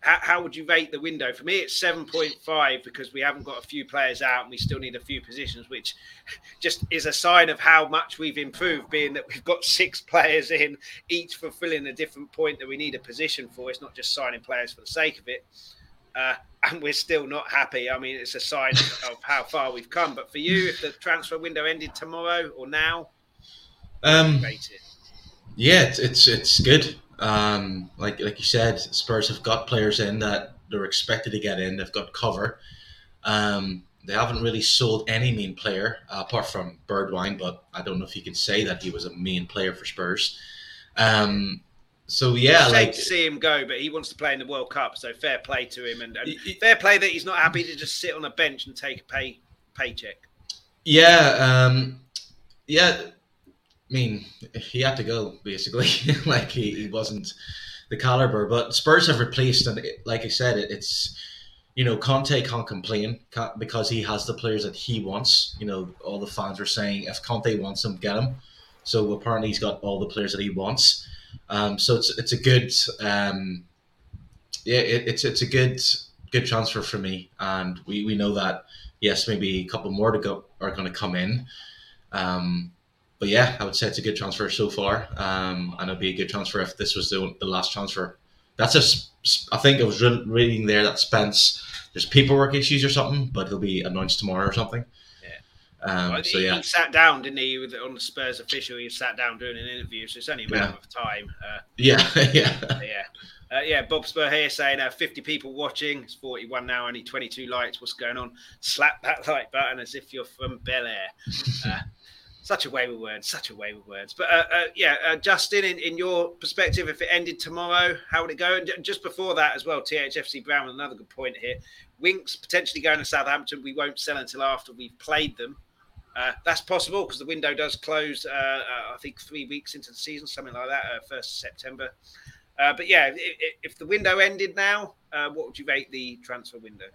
how, how, would you rate the window? For me, it's 7.5 because we haven't got a few players out and we still need a few positions, which just is a sign of how much we've improved, being that we've got six players in, each fulfilling a different point that we need a position for. It's not just signing players for the sake of it. Uh, and we're still not happy. I mean, it's a sign of how far we've come. But for you, if the transfer window ended tomorrow or now, Um, yeah, it's, it's it's good. Um, like like you said, Spurs have got players in that they're expected to get in. They've got cover. Um, they haven't really sold any main player uh, apart from Bergwijn, but I don't know if you can say that he was a main player for Spurs. Um, so yeah, it's like to see him go, but he wants to play in the World Cup, so fair play to him, and, and fair play that he's not happy to just sit on a bench and take a pay paycheck. Yeah, um, yeah. I mean, he had to go basically. like he, he wasn't the caliber, but Spurs have replaced, and like I said, it, it's you know Conte can't complain because he has the players that he wants. You know, all the fans are saying if Conte wants them, get him. So apparently he's got all the players that he wants. Um, so it's it's a good um, yeah it, it's it's a good good transfer for me, and we, we know that yes maybe a couple more to go are going to come in. Um, but yeah, I would say it's a good transfer so far, um, and it'd be a good transfer if this was the, the last transfer. That's a, I think I was reading there that Spence there's paperwork issues or something, but it'll be announced tomorrow or something. Um, well, so he, yeah, he sat down, didn't he, with, on the Spurs official? He sat down doing an interview, so it's only a matter yeah. of time. Uh, yeah, yeah, yeah. Uh, yeah, Bob Spur here saying uh, 50 people watching. It's 41 now, only 22 likes. What's going on? Slap that like button as if you're from Bel Air. Such a way with words, such a way with words. But uh, uh, yeah, uh, Justin, in, in your perspective, if it ended tomorrow, how would it go? And just before that as well, THFC Brown, another good point here. Winks potentially going to Southampton. We won't sell until after we've played them. Uh, that's possible because the window does close. Uh, uh, I think three weeks into the season, something like that, first September. But yeah, if, if, the window ended now, what would you rate the transfer window?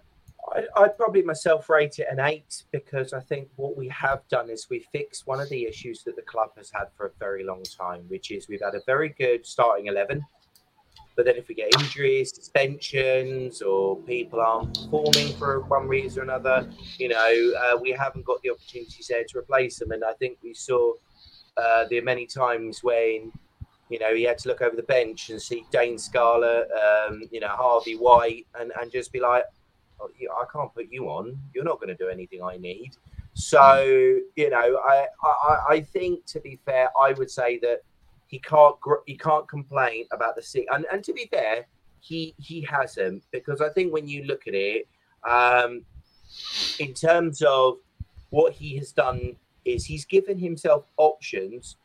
I'd probably myself rate it an eight because I think what we have done is we fixed one of the issues that the club has had for a very long time, which is we've had a very good starting eleven but then if we get injuries, suspensions, or people aren't performing for one reason or another, you know, uh, we haven't got the opportunities there to replace them. And I think we saw uh, the many times when, you know, he had to look over the bench and see Dane Scarlett, um, you know, Harvey White, and, and just be like, I can't put you on. You're not going to do anything I need. So, you know, I, I, I think to be fair, I would say that he can't he can't complain about the seat. And and to be fair, he he hasn't because I think when you look at it, um, in terms of what he has done is he's given himself options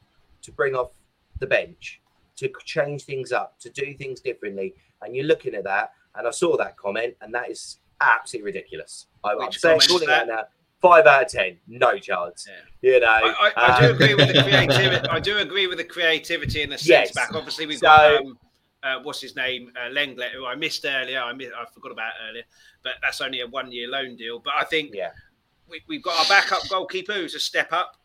to bring off the bench, to change things up, to do things differently. And you're looking at that, and I saw that comment, and that is absolutely ridiculous. I, am saying calling that now five out of ten, no chance. Yeah. You know, I, I, I do agree with the creativity. I do agree with the creativity in the sense yes. back. Obviously, we've so, got um, uh, what's his name, uh, Lenglet, who I missed earlier. I missed, I forgot about earlier, but that's only a one-year loan deal. But I think yeah. we, have got our backup goalkeeper who's a step up.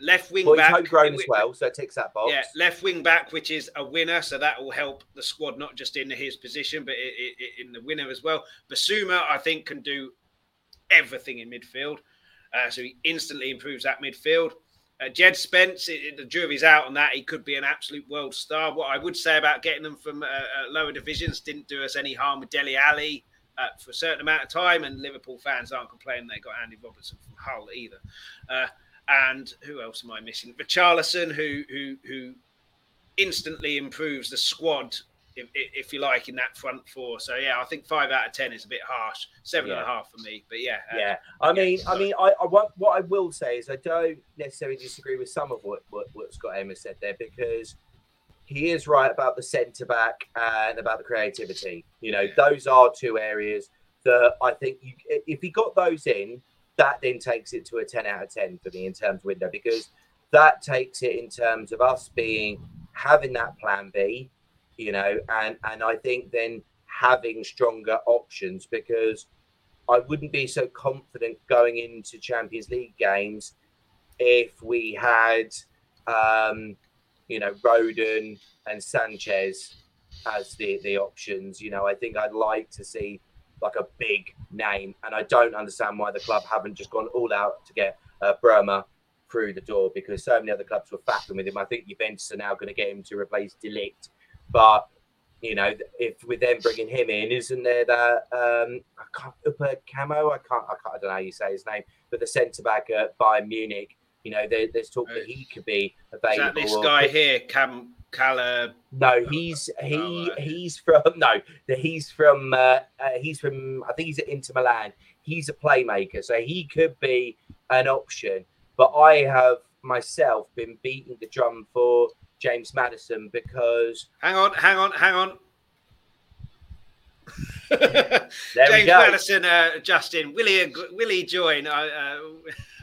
Left wing well, back, homegrown as well, so it ticks that box. Yeah, left wing back, which is a winner, so that will help the squad not just in his position, but in the winner as well. Bissouma, I think, can do everything in midfield. Uh, so he instantly improves that midfield. Uh, Jed Spence, it, it, the jury's out on that. He could be an absolute world star. What I would say about getting them from uh, uh lower divisions didn't do us any harm with Dele Alli uh, for a certain amount of time, and Liverpool fans aren't complaining they got Andy Robertson from Hull either. Uh, and who else am I missing? Richarlison, who who who instantly improves the squad if, if, you like, in that front four. So yeah, I think five out of ten is a bit harsh. Seven yeah. and a half for me, but yeah. Uh, yeah, I mean, yeah, I mean, I, I what, what I will say is I don't necessarily disagree with some of what what, what Scott Emma said there because he is right about the centre back and about the creativity. You know, yeah. those are two areas that I think you, if he got those in, that then takes it to a ten out of ten for me in terms of window because that takes it in terms of us being having that plan B you know, and and I think then having stronger options because I wouldn't be so confident going into Champions League games if we had, um, you know, Rodon and Sanchez as the the options. You know, I think I'd like to see like a big name, and I don't understand why the club haven't just gone all out to get uh, Bremer through the door because so many other clubs were faffing with him. I think Juventus are now going to get him to replace de Ligt but you know, if with them bringing him in, isn't there that um, I can't Upper Camo? I can't, I can't, I don't know how you say his name, but the centre back at Bayern Munich You know, there, there's talk that he could be available. Is that this guy here, Cam Cala? No, he's he oh, right. he's from no, he's from uh, uh, he's from I think he's at Inter Milan. He's a playmaker, so he could be an option. But I have myself been beating the drum for James Maddison because. Hang on, hang on, hang on. James Maddison, uh, Justin, will he, will he join? Uh,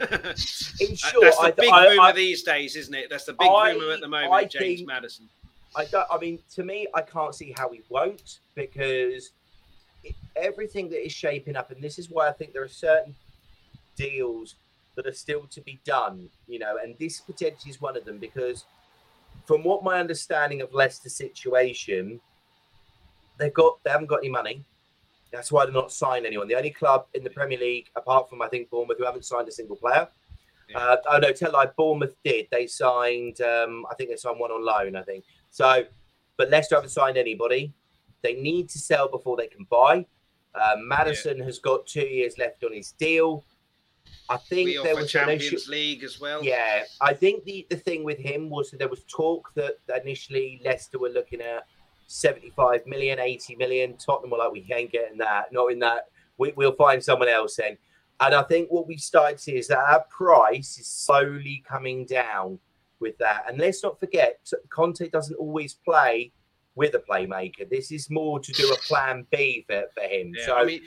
In short, that's the big I, rumor I, these days, isn't it? That's the big rumor at the moment, James think, Maddison. I don't. I mean, to me, I can't see how he won't because it, everything that is shaping up, and this is why I think there are certain deals that are still to be done. You know, and this potentially is one of them because, from what my understanding of Leicester's situation, they've got they haven't got any money. That's why they're not signed anyone. The only club in the Premier League, apart from I think Bournemouth, who haven't signed a single player. Yeah. Uh, oh no, tell like Bournemouth did. They signed. Um, I think they signed one on loan. I think so. But Leicester haven't signed anybody. They need to sell before they can buy. Uh, Maddison yeah. has got two years left on his deal. I think we there was Champions League as well. Yeah, I think the, the thing with him was that there was talk that initially Leicester were looking at 75 million, 80 million. Tottenham were like, we ain't getting that. Not in that. We, will find someone else then. And I think what we've started to see is that our price is slowly coming down with that. And let's not forget, Conte doesn't always play with a playmaker. This is more to do a plan B for, for him. Yeah, so, I mean,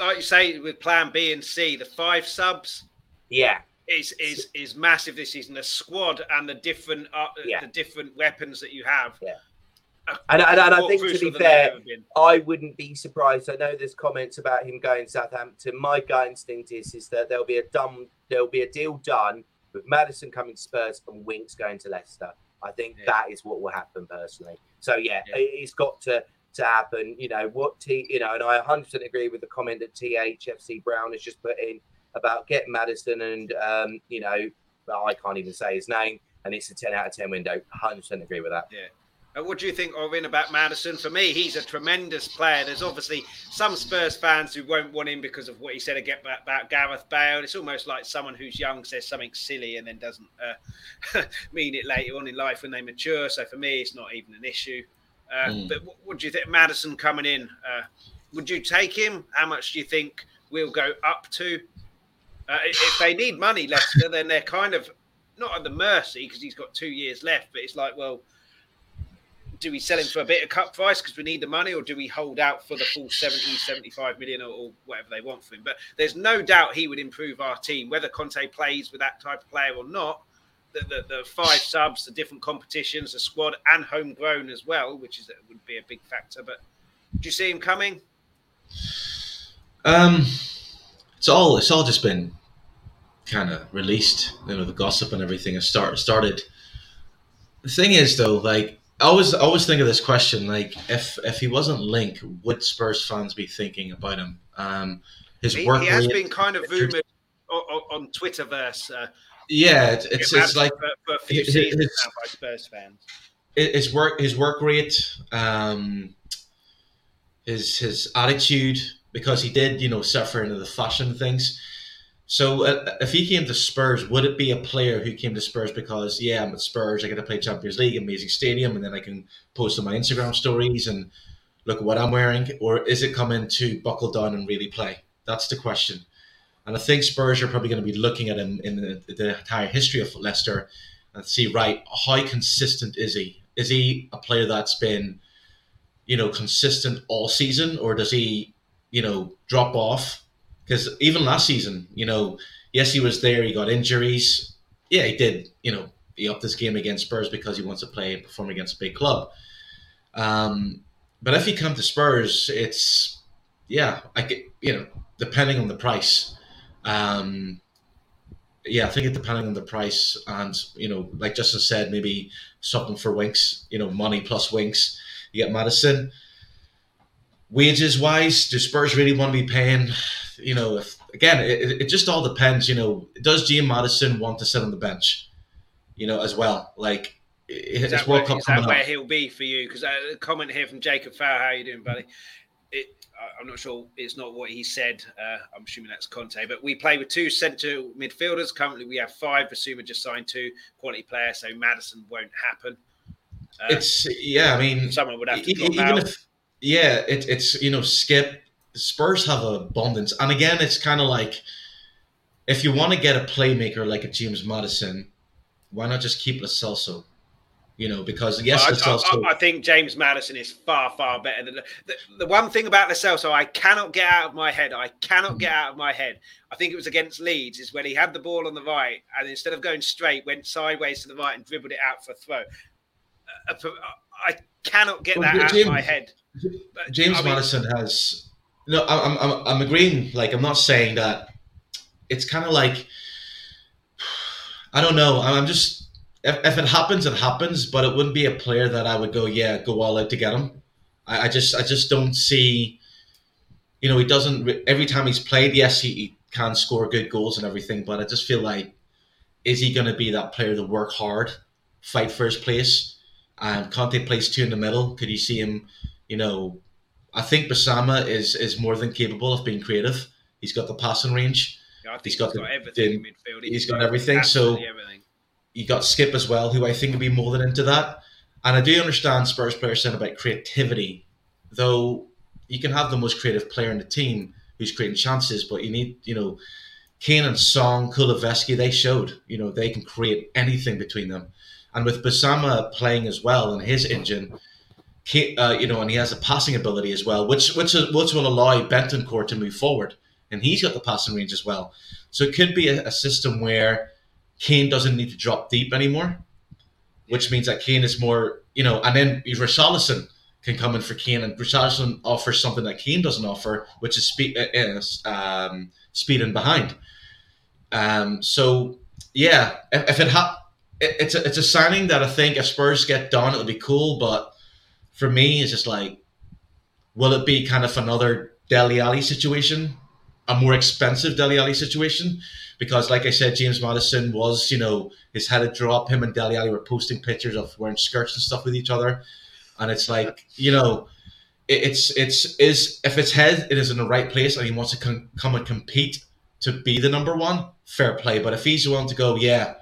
like you say, with plan B and C, the five subs. Yeah. Is, is is massive this season. The squad and the different uh, yeah. the different weapons that you have. Yeah and, and, and I think to be fair, I wouldn't be surprised. I know there's comments about him going to Southampton. My gut instinct is is that there'll be a dumb there'll be a deal done with Maddison coming to Spurs and Winks going to Leicester. I think yeah. that is what will happen personally. So yeah, yeah. it's got to to happen. You know what T you know, and I 100 agree with the comment that THFC Brown has just put in about get Maddison and um, you know, I can't even say his name, and it's a 10 out of 10 window. 100% agree with that. Yeah. What do you think, Orvin, about Maddison? For me, he's a tremendous player. There's obviously some Spurs fans who won't want him because of what he said about Gareth Bale. It's almost like someone who's young says something silly and then doesn't uh, mean it later on in life when they mature. So for me, it's not even an issue. Uh, mm. But what, what, do you think, Maddison coming in? Uh, would you take him? How much do you think we'll go up to? Uh, if they need money, Leicester, then they're kind of not at the mercy because he's got two years left. But it's like, well do we sell him for a bit of cut price because we need the money, or do we hold out for the full 70, 75 million or, or, whatever they want for him? But there's no doubt he would improve our team, whether Conte plays with that type of player or not. The, the, the five subs, the different competitions, the squad, and homegrown as well, which is would be a big factor. But do you see him coming? Um, it's all it's all just been kind of released. You know, the gossip and everything has start, started. The thing is, though, like I always I always think of this question like if if he wasn't Link, would Spurs fans be thinking about him? Um, his he, work. He has been kind of rumored on, on Twitterverse. Uh, yeah, it's it's, it's like for, for, his, his, now by Spurs fans. His work his work rate, um, his his attitude because he did you know suffer into the fashion things so uh, if he came to Spurs, would it be a player who came to Spurs because yeah, I'm at Spurs, I get to play Champions League, amazing stadium, and then I can post on my Instagram stories and look at what I'm wearing, or is it coming to buckle down and really play? That's the question. And I think Spurs are probably going to be looking at him in the, the entire history of Leicester and see right how consistent is he? Is he a player that's been, you know, consistent all season, or does he, you know, drop off? Because even last season, you know, yes, he was there. He got injuries. Yeah, he did. You know, he upped this game against Spurs because he wants to play and perform against a big club. Um, but if he come to Spurs, it's yeah, I get you know, depending on the price. Um, yeah, I think it depending on the price and you know, like Justin said, maybe something for Winks. You know, money plus Winks. You get Maddison. Wages wise, do Spurs really want to be paying you know, if again, it, it just all depends. You know, does James Maddison want to sit on the bench? You know, as well. Like, is that, where, is that where he'll be for you? Because uh, a comment here from Jacob Farr. How are you doing, buddy? it, I'm not sure it's not what he said. Uh, I'm assuming that's Conte, but we play with two centre midfielders. Currently, we have five. Bissouma just signed two quality players, so Maddison won't happen. Uh, it's yeah. I mean, someone would have to even out. if yeah, it, it's you know Skipp. Spurs have abundance, and again, it's kind of like if you want to get a playmaker like a James Maddison, why not just keep Lo Celso? you know, because yes, well, I, I, I, think James Maddison is far, far better than the, the, the one thing about Lo Celso I cannot get out of my head. I cannot get out of my head. I think it was against Leeds, is when he had the ball on the right and instead of going straight, went sideways to the right and dribbled it out for a throw. Uh, uh I cannot get well, that James, out of my head. James I mean, Maddison has no. I'm, I'm I'm agreeing. Like I'm not saying that. It's kind of like I don't know. I'm just if, if it happens, it happens. But it wouldn't be a player that I would go, yeah, go all out to get him. I, I just I just don't see. You know, he doesn't. Every time he's played, yes, he, he can score good goals and everything. But I just feel like, is he going to be that player to work hard, fight for his place? And Conte plays two in the middle. Could you see him? You know, I think Bissouma is is more than capable of being creative. He's got the passing range. Yeah, he's got, he's got the, everything the, midfield. he's, he's got, got everything. So everything you got Skipp as well, who I think would be more than into that. And I do understand Spurs players saying about creativity, though you can have the most creative player in the team who's creating chances, but you need, you know, Kane and Son, Kulusevski, they showed, you know, they can create anything between them. And with Bissouma playing as well and his engine, uh, you know, and he has a passing ability as well, which which which will allow Bentancur to move forward, and he's got the passing range as well. So it could be a, a system where Kane doesn't need to drop deep anymore, which means that Kane is more, you know, and then Richarlison can come in for Kane, and Richarlison offers something that Kane doesn't offer, which is speed, uh, um, speed and behind. Um, so yeah, if, if it ha- it, it's a, it's a signing that I think if Spurs get done, it'll be cool. But for me, it's just like, will it be kind of another Dele Alli situation, a more expensive Dele Alli situation? because, like I said, James Maddison was, you know, his head had dropped. Him and Dele Alli were posting pictures of wearing skirts and stuff with each other, and it's like, you know, it's it's is if its head it is in the right place and he wants to com- come and compete to be the number one, fair play. But if he's willing to go, yeah,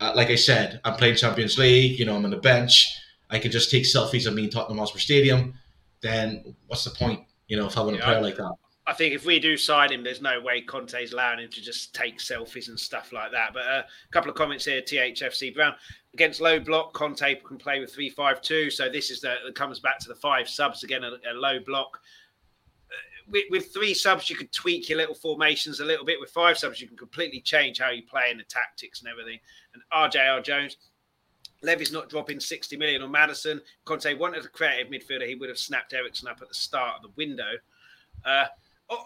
uh, like I said, I'm playing Champions League. You know, I'm on the bench. I can just take selfies of me in Tottenham Hotspur Stadium. Then what's the point? You know, if I want to yeah, play like that. I think if we do sign him, there's no way Conte's allowing him to just take selfies and stuff like that. But uh, a couple of comments here, THFC Brown against low block, Conte can play with three five two. So this is the it comes back to the five subs again, a, a low block. Uh, with, with, three subs, you could tweak your little formations a little bit. With five subs, you can completely change how you play and the tactics and everything. And RJR Jones, Levy's not dropping 60 million on Maddison. Conte wanted a creative midfielder. He would have snapped Eriksen up at the start of the window. Uh,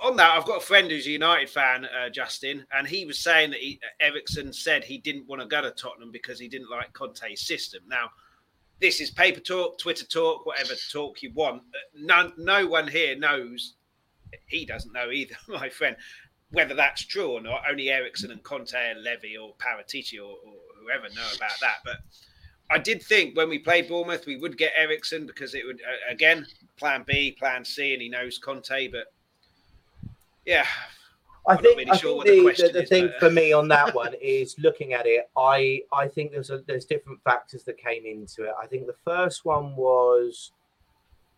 on that, I've got a friend who's a United fan, uh, Justin, and he was saying that he, Eriksen said he didn't want to go to Tottenham because he didn't like Conte's system. Now, this is paper talk, Twitter talk, whatever talk you want. Uh, no, no one here knows. He doesn't know either, my friend, whether that's true or not. Only Eriksen and Conte and Levy or Paratici or, or whoever know about that. But I did think when we played Bournemouth, we would get Eriksen because it would uh, again plan B, plan C, and he knows Conte, but yeah. I I'm think, really I sure think the, the, the is, thing but... for me on that one is looking at it. I I think there's a, there's different factors that came into it. I think the first one was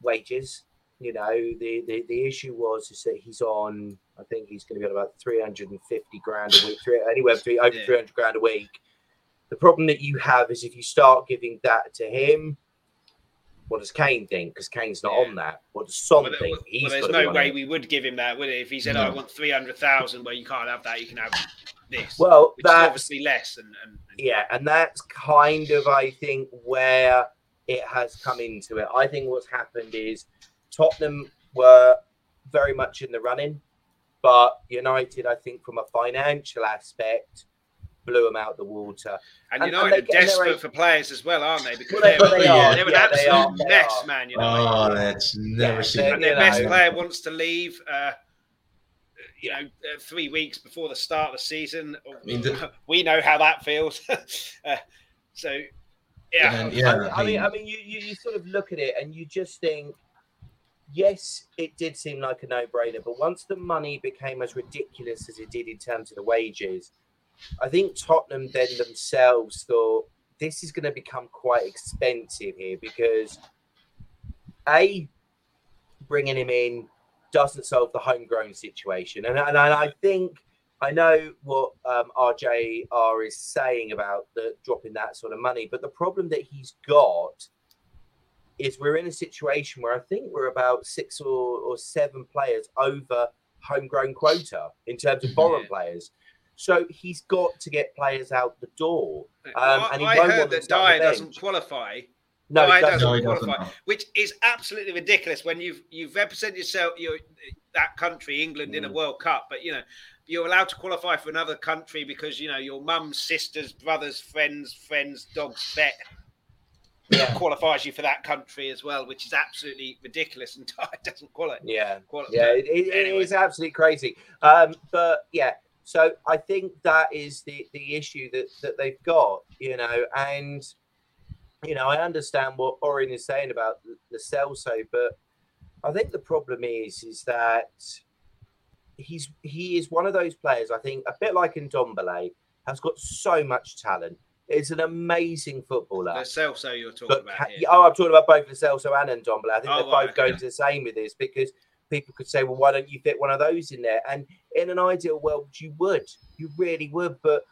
wages. You know, the, the, the issue was is that he's on. I think he's going to be on about 350 grand a week, three, anywhere between over yeah. 300 grand a week. The problem that you have is if you start giving that to him, what does Kane think? Because Kane's not yeah. on that. What does Son well, think? Well, there's no way it. we would give him that, would it? If he said, no. oh, "I want three hundred thousand, well, you can't have that. You can have this." Well, that's obviously less. And, and, and, yeah, and that's kind of, I think, where it has come into it. I think what's happened is Tottenham were very much in the running, but United, I think, from a financial aspect, blew them out the water. And, and United and are desperate for players as well, aren't they? Because well, they're, they are, they're an yeah, absolute are, mess, man. You know, oh, that's never yeah, seen. And their best know. player wants to leave. Uh, you know, uh, three weeks before the start of the season. I mean, the, we know how that feels. uh, so, yeah, yeah. I, I mean, I mean, you, you, you sort of look at it and you just think yes, it did seem like a no-brainer, but once the money became as ridiculous as it did in terms of the wages, I think Tottenham then themselves thought this is going to become quite expensive here because a bringing him in doesn't solve the homegrown situation, and and I think I know what um, RJR is saying about the dropping that sort of money, but the problem that he's got is we're in a situation where I think we're about six or, or seven players over homegrown quota in terms of foreign yeah. players. So he's got to get players out the door. Um, and he I heard that Dier doesn't qualify. No, he doesn't, no, he qualify, doesn't. which is absolutely ridiculous when you've you've represented yourself your that country, England, mm. in a mm. World Cup, but you know you're allowed to qualify for another country because you know your mum's sisters, brothers, friends, friends, dogs, vet yeah. qualifies you for that country as well, which is absolutely ridiculous and Dier doesn't qualify. Yeah, qualify. yeah, it, it, anyway. it is absolutely crazy. Um, but yeah, so I think that is the the issue that that they've got, you know, and you know I understand what Orin is saying about the Celso, but I think the problem is is that he's he is one of those players. I think a bit like Ndombele has got so much talent It's an amazing footballer. The Celso you're talking but, about. Here. Oh, I'm talking about both the Celso and Ndombele. I think oh, they're both going to the same with this because people could say, well, why don't you fit one of those in there? And in an ideal world, you would. You really would. But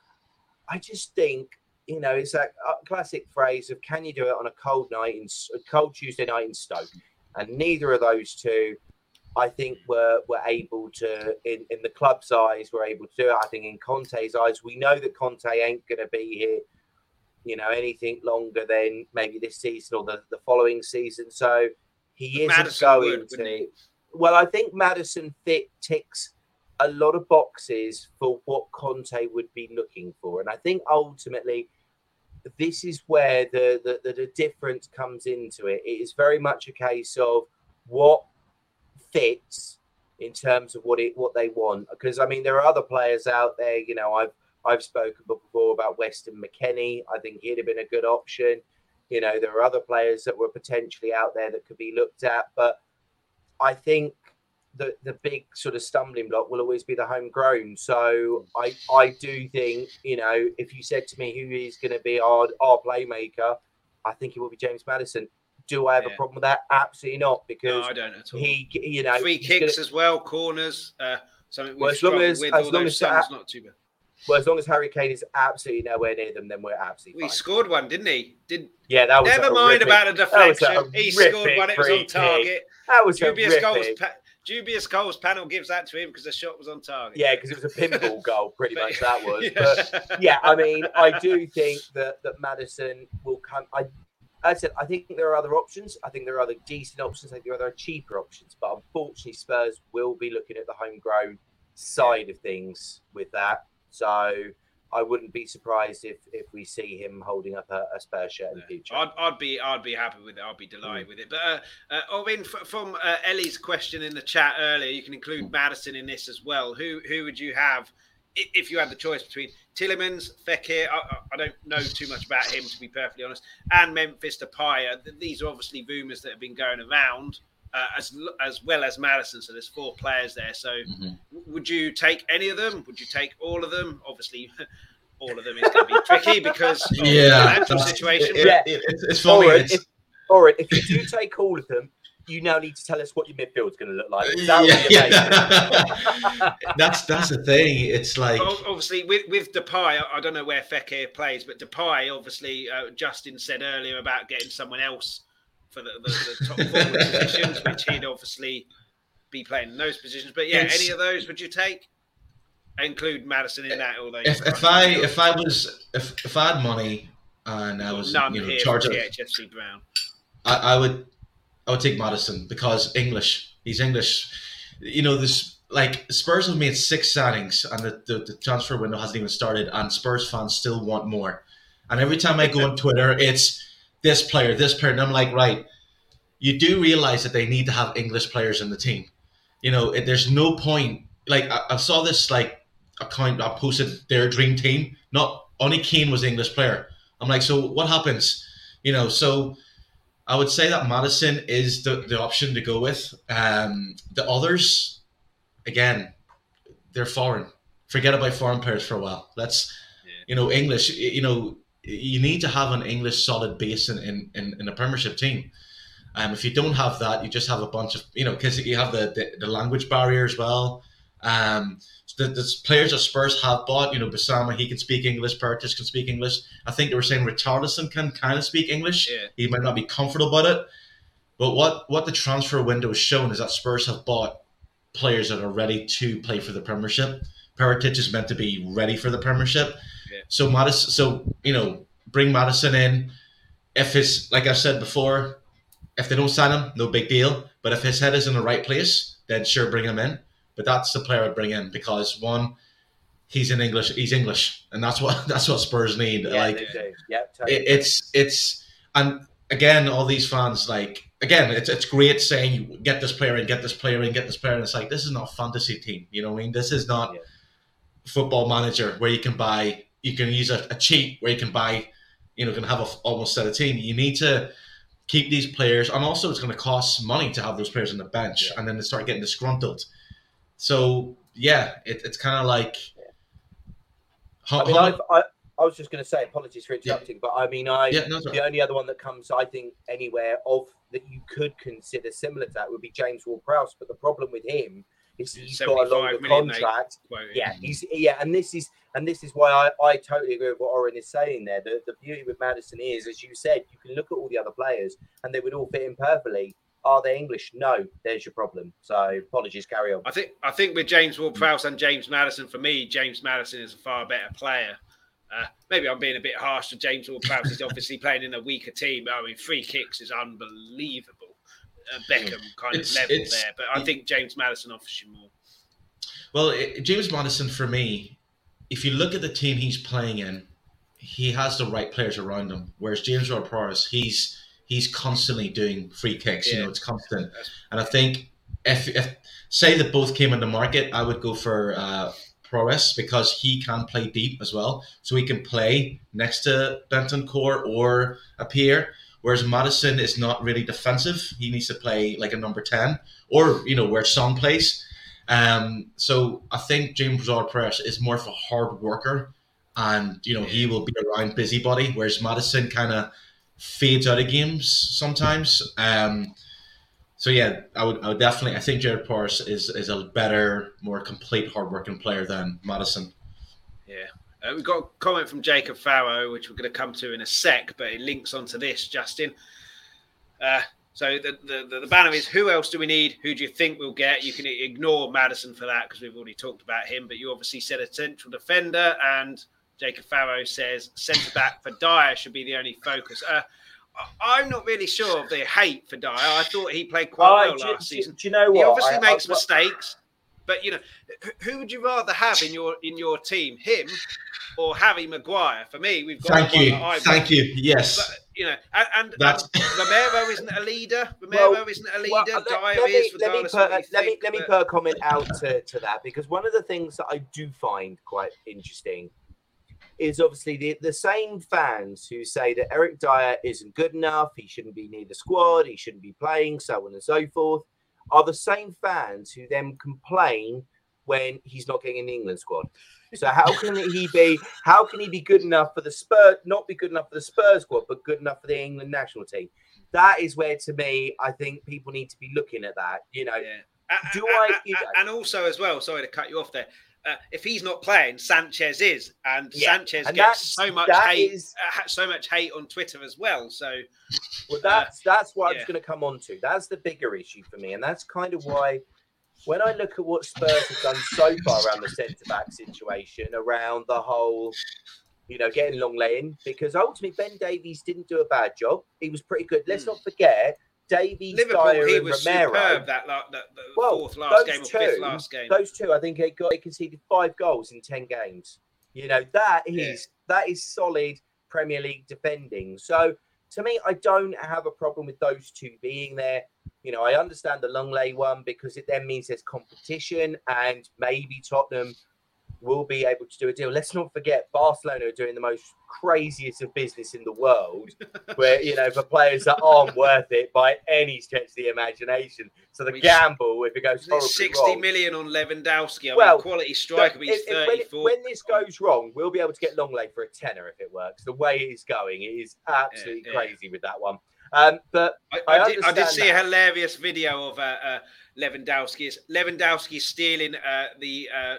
I just think, you know, it's that uh, classic phrase of can you do it on a cold night, in a cold Tuesday night in Stoke? And neither of those two I think were were able to in, in the club's eyes were able to do it. I think in Conte's eyes, we know that Conte ain't gonna be here you know, anything longer than maybe this season or the, the following season. So he isn't going would, to. Well, I think Maddison fit ticks a lot of boxes for what Conte would be looking for, and I think ultimately this is where the, the, the, the difference comes into it. It is very much a case of what fits in terms of what it what they want. Because I mean, there are other players out there. You know, I've I've spoken before about Weston McKennie. I think he'd have been a good option. You know, there are other players that were potentially out there that could be looked at, but I think the the big sort of stumbling block will always be the homegrown. So I I do think you know if you said to me who is going to be our our playmaker, I think it will be James Maddison. Do I have yeah. a problem with that? Absolutely not, because no, I don't at all. He you know free kicks gonna... as well, corners. Uh, something well, as long as as long as that, not too bad. Well, as long as Harry Kane is absolutely nowhere near them, then we're absolutely. He scored one, didn't he? Did yeah, that was never mind about a deflection. A he scored one; it was on target. Kick. That was dubious goals. Pa- dubious goals panel gives that to him because the shot was on target. Yeah, because it was a pinball goal, pretty much that was. yeah. But yeah, I mean, I do think that that Maddison will come. I, I said, I think there are other options. I think there are other decent options. I think there are other cheaper options. But unfortunately, Spurs will be looking at the homegrown side of things with that. So I wouldn't be surprised if if we see him holding up a, a Spurs shirt in the future. I'd, I'd be I'd be happy with it. I'd be delighted mm. with it. But uh, uh, Owen, from uh, Ellie's question in the chat earlier, you can include Maddison in this as well. Who who would you have if you had the choice between Tielemans, Fekir? I, I don't know too much about him to be perfectly honest, and Memphis Depay. These are obviously rumours that have been going around uh, as as well as Maddison. So there's four players there. So mm-hmm. would you take any of them? Would you take all of them? Obviously. all of them is going to be tricky because of yeah, the situation. It, yeah, it, it's, it's funny. Or, If, or if you do take all of them, you now need to tell us what your midfield is going to look like. That yeah, yeah. that's that's the thing. It's like obviously with with Depay, I don't know where Fekir plays, but Depay, obviously, uh, Justin said earlier about getting someone else for the, the, the top forward positions, which he'd obviously be playing in those positions. But yeah, it's, any of those would you take? include Maddison in that. Although if, if I if I was if, if I had money and I was None you know charged of HFC Brown, I, I would I would take Maddison because English. He's English. You know this like Spurs have made six signings and the, the, the transfer window hasn't even started, and Spurs fans still want more. And every time I go on Twitter, it's this player, this player. And I'm like, right, you do realize that they need to have English players in the team. You know, there's no point. Like, I, I saw this, like, account I posted their dream team. Not only Kane was English player. I'm like, so what happens? You know, so I would say that Maddison is the, the option to go with. Um, the others, again, they're foreign. Forget about foreign players for a while. Let's, yeah. you know, English. You know, you need to have an English solid base in in, in, in a Premiership team. Um, if you don't have that, you just have a bunch of you know because you have the, the, the language barrier as well. Um, the, the players that Spurs have bought, you know, Bissouma, he can speak English, Perisic can speak English. I think they were saying Richarlison can kind of speak English. Yeah. He might not be comfortable about it. But what, what the transfer window has shown is that Spurs have bought players that are ready to play for the Premiership. Perisic is meant to be ready for the Premiership. So Maddison, so you know, bring Maddison in. If it's like I said before, if they don't sign him, no big deal. But if his head is in the right place, then sure, bring him in. But that's the player I'd bring in because one, he's in English. He's English, and that's what that's what Spurs need. Yeah, like, yeah, totally. it, it's it's and again, all these fans like again, it's it's great saying you get this player in, get this player in, get this player in. It's like this is not fantasy team. You know what I mean? This is not yeah. football manager where you can buy. You can use a, a cheat where you can buy. You know, can have a almost set a team. You need to keep these players, and also it's going to cost money to have those players on the bench, yeah. and then they start getting disgruntled. So yeah, it, it's kind of like. How, I mean, how, I, I was just going to say, apologies for interrupting, yeah. but I mean, I yeah, no, the only other one that comes, I think, anywhere of that you could consider similar to that would be James Ward-Prowse. But the problem with him he's got a longer contract. Yeah, he's yeah, and this is and this is why I, I totally agree with what Oren is saying there. The the beauty with Maddison is, as you said, you can look at all the other players and they would all fit in perfectly. Are they English? No. There's your problem. So apologies. Carry on. I think I think with James Ward-Prowse and James Maddison, for me, James Maddison is a far better player. Uh, maybe I'm being a bit harsh to James Ward-Prowse. He's obviously playing in a weaker team. I mean, free kicks is unbelievable. Uh, Beckham kind it's, of level there, but I think James Maddison offers you more. Well, it, James Maddison for me, if you look at the team he's playing in, he has the right players around him. Whereas James Ward-Prowse, he's he's constantly doing free kicks. Yeah. You know, it's constant. And I think if, if say that both came on the market, I would go for uh, Prowse because he can play deep as well. So he can play next to Bentancur or a Pierre. Whereas Maddison is not really defensive. He needs to play like a number 10 or, you know, where Son plays. Um, so I think James Ward-Prowse is more of a hard worker and, you know, he will be around busybody, whereas Maddison kind of – fades out of games sometimes. Um, so yeah, I would, I would definitely. I think Jared Porras is is a better, more complete, hardworking player than Maddison. Yeah, uh, we've got a comment from Jacob Farrow, which we're going to come to in a sec, but it links onto this, Justin. Uh, so the, the, the banner is who else do we need? Who do you think we'll get? You can ignore Maddison for that because we've already talked about him, but you obviously said a central defender and Jacob Farrow says centre back for Dier should be the only focus. Uh, I'm not really sure of the hate for Dier. I thought he played quite well do, last do, season. Do you know what? He obviously I, makes I, mistakes, but you know, who would you rather have in your in your team, him or Harry Maguire? For me, we've got. Thank you. Thank you. Yes. But, you know, and, and, and Romero isn't a leader. Romero well, isn't a leader. Well, let, let, me, let me put, let think, me let me put a comment out to, to that because one of the things that I do find quite interesting is obviously the, the same fans who say that Eric Dier isn't good enough, he shouldn't be near the squad, he shouldn't be playing, so on and so forth, are the same fans who then complain when he's not getting in the England squad. So how can he be how can he be good enough for the Spurs not be good enough for the Spurs squad, but good enough for the England national team? That is where to me I think people need to be looking at that. You know, yeah. do I know, and also as well, sorry to cut you off there uh, if he's not playing, Sanchez is, and yeah. Sanchez and gets so much hate, is, uh, so much hate on Twitter as well. So, well, that's uh, that's what yeah. I was going to come on to. That's the bigger issue for me, and that's kind of why when I look at what Spurs have done so far around the centre back situation, around the whole, you know, getting Lenglet in, because ultimately Ben Davies didn't do a bad job. He was pretty good. Let's mm. not forget Davies, Liverpool, Dier, he was Romero. superb that, that, that well, fourth last game two, or fifth last game. Those two, I think, he got he conceded five goals in ten games. You know that is yeah. that is solid Premier League defending. So to me, I don't have a problem with those two being there. You know, I understand the Lenglet one because it then means there's competition and maybe Tottenham will be able to do a deal. Let's not forget Barcelona are doing the most craziest of business in the world, where you know for players that aren't worth it by any stretch of the imagination. So the gamble, if it goes horribly sixty wrong, million on Lewandowski, I well, mean, quality striker, but he's if, if, when, when, this goes wrong, we'll be able to get long Lenglet for a tenner if it works. The way it is going, it is absolutely Yeah, yeah. crazy with that one. Um, but I, I I, did, I did see a hilarious video of uh, uh, Lewandowski. Lewandowski stealing uh, the uh,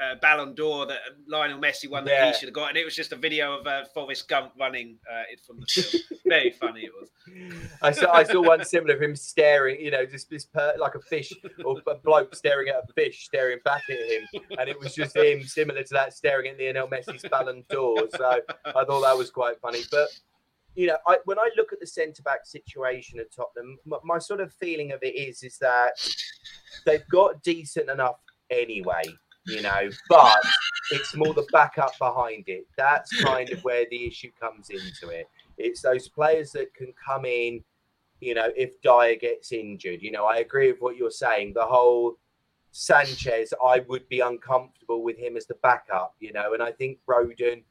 uh, Ballon d'Or that Lionel Messi won that Yeah. he should have got, and it was just a video of uh, Forrest Gump running uh, it from the film. Very funny it was. I saw I saw one similar of him staring, you know, just this per, like a fish or a bloke staring at a fish, staring back at him, and it was just him similar to that staring at Lionel Messi's Ballon d'Or. So I thought that was quite funny. But you know, I, when I look at the centre back situation at Tottenham, my, my sort of feeling of it is is that they've got decent enough anyway, you know, but it's more the backup behind it. That's kind of where the issue comes into it. It's those players that can come in, you know, if Dier gets injured. You know, I agree with what you're saying. The whole Sanchez, I would be uncomfortable with him as the backup, you know, and I think Rodon,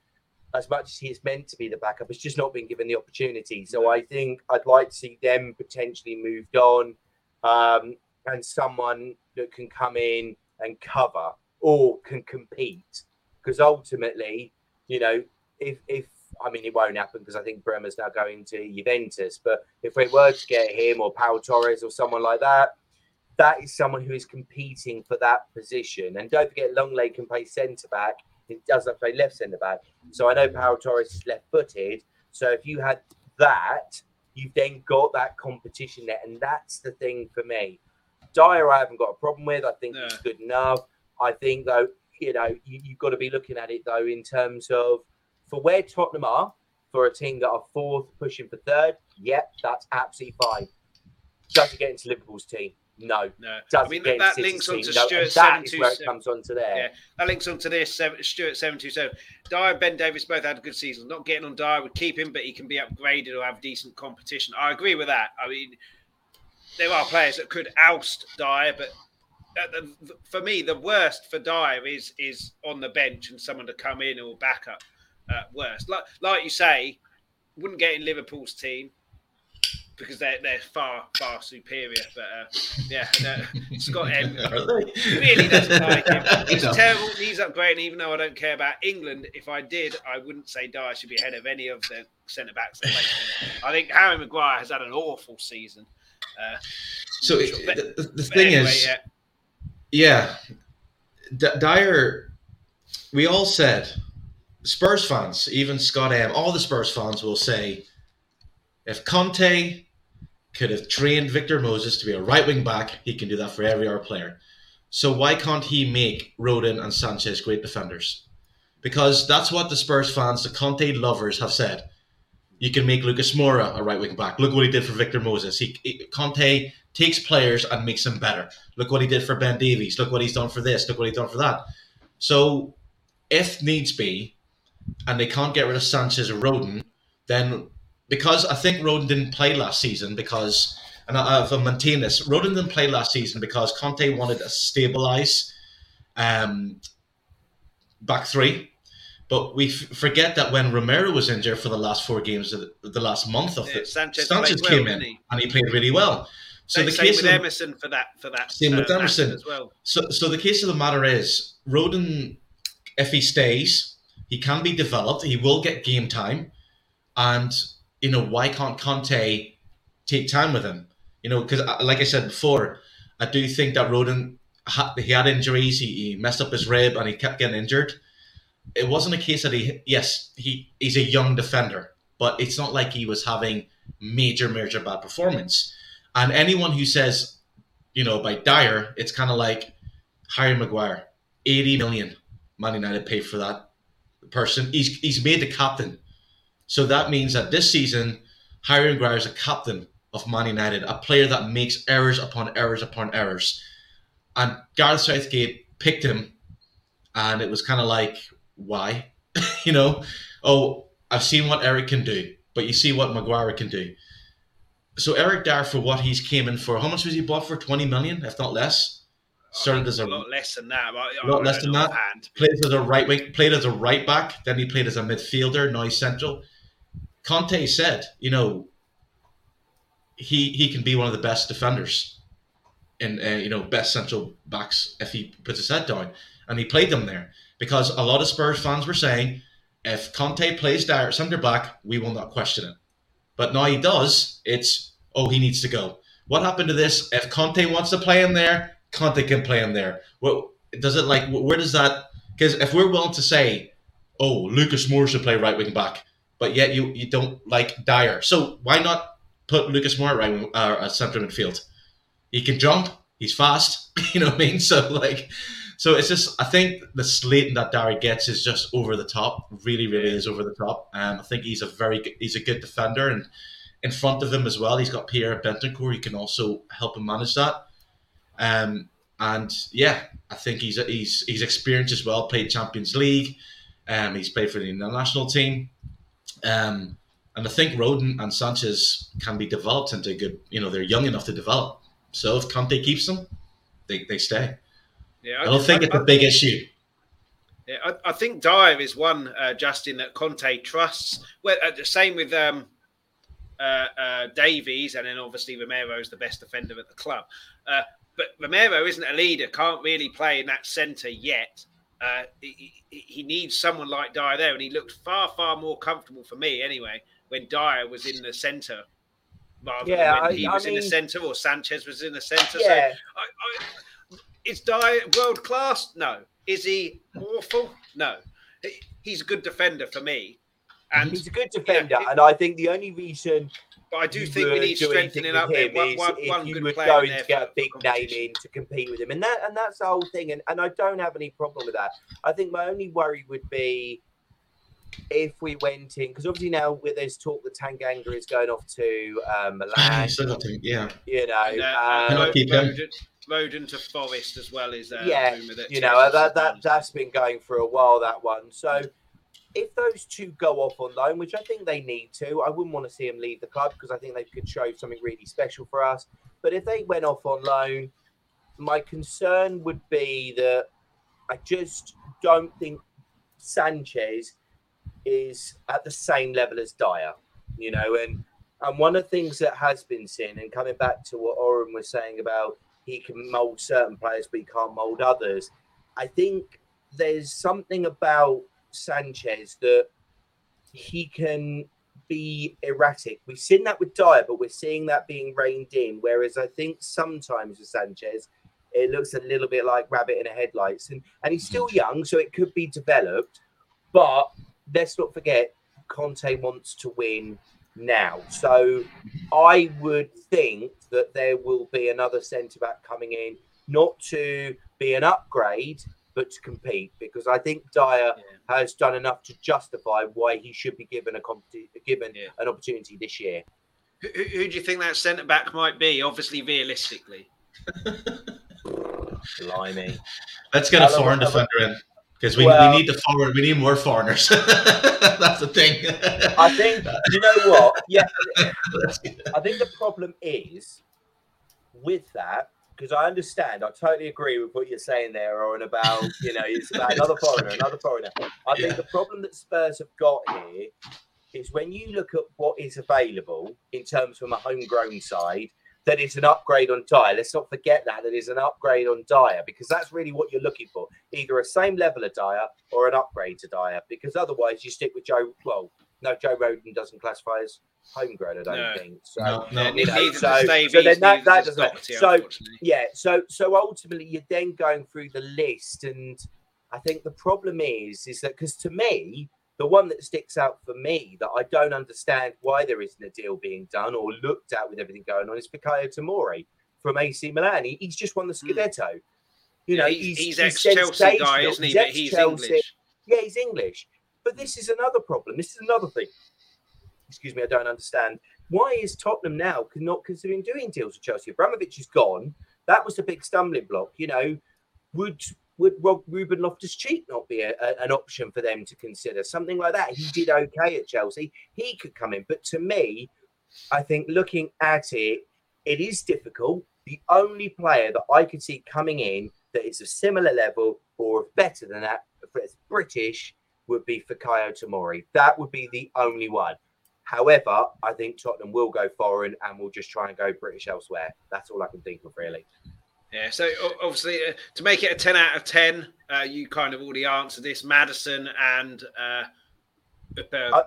as much as he's meant to be the backup, has just not been given the opportunity. So I think I'd like to see them potentially moved on um, and someone that can come in and cover or can compete. Because ultimately, you know, if, if I mean, it won't happen because I think Bremer's now going to Juventus. But if we were to get him or Pau Torres or someone like that, that is someone who is competing for that position. And don't forget, Lenglet can play centre back. He doesn't play left centre back. So I know Pau Torres is left footed. So if you had that, you've then got that competition there. And that's the thing for me. Dier, I haven't got a problem with. I think No. he's good enough. I think, though, you know, you, you've got to be looking at it, though, in terms of for where Tottenham are, for a team that are fourth, pushing for third, yep, that's absolutely fine. Does it get into Liverpool's team? No. No, I mean that, that links onto No. Stuart seven where it comes onto there. Yeah, that links onto this. Seven, Stuart seven two seven. Dier and Ben Davies both had a good seasons. Not getting on Dier would keep him, but he can be upgraded or have decent competition. I agree with that. I mean, there are players that could oust Dier, but the, for me, the worst for Dier is is on the bench and someone to come in or back up. Uh, worst, like like you say, wouldn't get in Liverpool's team because they're they're far far superior. But uh, yeah, no, Scott M really doesn't like him. He's terrible. He's upgrading, even though I don't care about England. If I did, I wouldn't say Dier should be ahead of any of the centre backs. that play for him. I think Harry Maguire has had an awful season. Uh, So but- the, the, the thing anyway, is, yeah. yeah, D- Dier. We all said Spurs fans, even Scott M, all the Spurs fans will say, if Conte could have trained Victor Moses to be a right wing back, he can do that for every other player. So why can't he make Rodon and Sanchez great defenders? Because that's what the Spurs fans, the Conte lovers, have said. You can make Lucas Moura a right wing back. Look what he did for Victor Moses. He, he- Conte takes players and makes them better. Look what he did for Ben Davies. Look what he's done for this. Look what he's done for that. So, if needs be, and they can't get rid of Sanchez or Rodon, then because I think Rodon didn't play last season because, and I, I've maintained this, Rodon didn't play last season because Conte wanted to stabilise um, back three. But we f- forget that when Romero was injured for the last four games of the, the last month of Yeah, it, Sanchez, Sanchez played well, came in he? and he played really well. So the same case with of, Emerson for that for that. Same with uh, Emerson. as well. so, so the case of the matter is, Rodon, if he stays, he can be developed. He will get game time, and you know why can't Conte take time with him? You know, because uh, like I said before, I do think that Rodon ha- he had injuries. He, he messed up his rib, and he kept getting injured. It wasn't a case that he yes he he's a young defender, but it's not like he was having major major bad performance. And anyone who says, you know, by Dier, it's kind of like Harry Maguire, 80 million Man United paid for that person. He's, he's made the captain. So that means that this season, Harry Maguire is a captain of Man United, a player that makes errors upon errors upon errors. And Gareth Southgate picked him, and it was kind of like, why? you know, oh, I've seen what Eric can do, but you see what Maguire can do. So Eric Dier, for what he's came in for, how much was he bought for? 20 million, if not less? started as a, a lot less than that. a lot less than that. Hand. Played as a right wing, played as a right back. Then he played as a midfielder. Now he's central. Conte said, you know, he he can be one of the best defenders, and uh, you know, best central backs if he puts his head down. And he played them there because a lot of Spurs fans were saying, if Conte plays there centre back, we will not question it. But now he does. It's oh, he needs to go. What happened to this? If Conte wants to play him there, Conte can play him there. What does it like? Where does that? Because if we're willing to say, "Oh, Lucas Moura should play right wing back," but yet you you don't like Dier. so why not put Lucas Moura right wing, uh, centre midfield? He can jump. He's fast. You know what I mean? So like, so it's just I think the slating that Dier gets is just over the top. Really, really is over the top. Um, I think he's a very good, he's a good defender and in front of him as well. He's got Pierre Bentancur. He can also help him manage that. Um, and yeah, I think he's he's he's experienced as well. Played Champions League. Um, he's played for the national team. Um, and I think Rodon and Sanchez can be developed into good. You know, they're young enough to develop. So if Conte keeps them, they, they stay. Yeah, I, I don't think I, it's a big issue. Yeah, I, I think Dier is one, uh, Justin, that Conte trusts. Well, uh, the same with um, uh, uh, Davies, and then obviously Romero is the best defender at the club. Uh, but Romero isn't a leader, can't really play in that centre yet. Uh, he, he, needs someone like Dier there, and he looked far, far more comfortable for me anyway when Dier was in the centre rather yeah, than when I, he was I mean, in the centre or Sanchez was in the centre. Yeah. So, I, is Dier world class? No. Is he awful? No. He's a good defender for me. And he's a good defender, and I think the only reason. But I do think we need strengthening up there. One, one, one good player going to get a big name in to compete with him, and that and that's the whole thing. And, and I don't have any problem with that. I think my only worry would be if we went in because obviously now there's talk that Tanganga is going off to um, Milan. yeah, you know, and, uh, um, to Forest as well is uh, yeah, you know that that that's been going for a while that one. So if those two go off on loan, which I think they need to, I wouldn't want to see them leave the club because I think they could show something really special for us. But if they went off on loan, my concern would be that I just don't think Sanchez is at the same level as Dier, you know, and and one of the things that has been seen, and coming back to what Oren was saying about he can mold certain players, but he can't mold others. I think there's something about Sanchez that he can be erratic. We've seen that with Dier, but we're seeing that being reined in. Whereas I think sometimes with Sanchez, it looks a little bit like rabbit in a headlights. And and he's still young, so it could be developed. But let's not forget, Conte wants to win now. So I would think that there will be another centre back coming in, not to be an upgrade, but to compete because I think Dier yeah. has done enough to justify why he should be given a competi- given yeah. an opportunity this year. Who, who, do you think that centre back might be? Obviously, realistically. Blimey. Let's get a foreign defender in because we, well, we need the foreign. We need more foreigners. That's the thing. I think you know what? Yeah, I think the problem is with that because I understand, I totally agree with what you're saying there, Oren, about you know, it's about another foreigner, another foreigner. I yeah. think the problem that Spurs have got here is when you look at what is available in terms from a homegrown side, that it's an upgrade on Dier. Let's not forget that that is an upgrade on Dier, because that's really what you're looking for, either a same level of Dier or an upgrade to Dier, Because otherwise, you stick with Joe. Well, no, Joe Rodon doesn't classify as homegrown. I don't no. think so. No, no. You know, so, so then that, that doesn't. So yeah, so so ultimately you're then going through the list, and I think the problem is is that because to me the one that sticks out for me that I don't understand why there isn't a deal being done or looked at with everything going on is Fikayo Tomori from AC Milan. He, he's just won the hmm. Scudetto. Mm. You know, he's, he's, he's ex Chelsea guy, isn't he? He's but he's English. Yeah, he's English. But this is another problem. This is another thing. Excuse me, I don't understand. Why is Tottenham now not considering doing deals with Chelsea? Abramovich is gone. That was a big stumbling block. You know, would would Rob Ruben Loftus Cheek not be a, a, an option for them to consider? Something like that. He did okay at Chelsea. He could come in. But to me, I think looking at it, it is difficult. The only player that I could see coming in that is of similar level or better than that, if it's British, would be Fikayo Tomori. That would be the only one. However, I think Tottenham will go foreign and will just try and go British elsewhere. That's all I can think of, really. Yeah, so obviously, uh, to make it a 10 out of 10, uh, you kind of already answered this Madison and uh, uh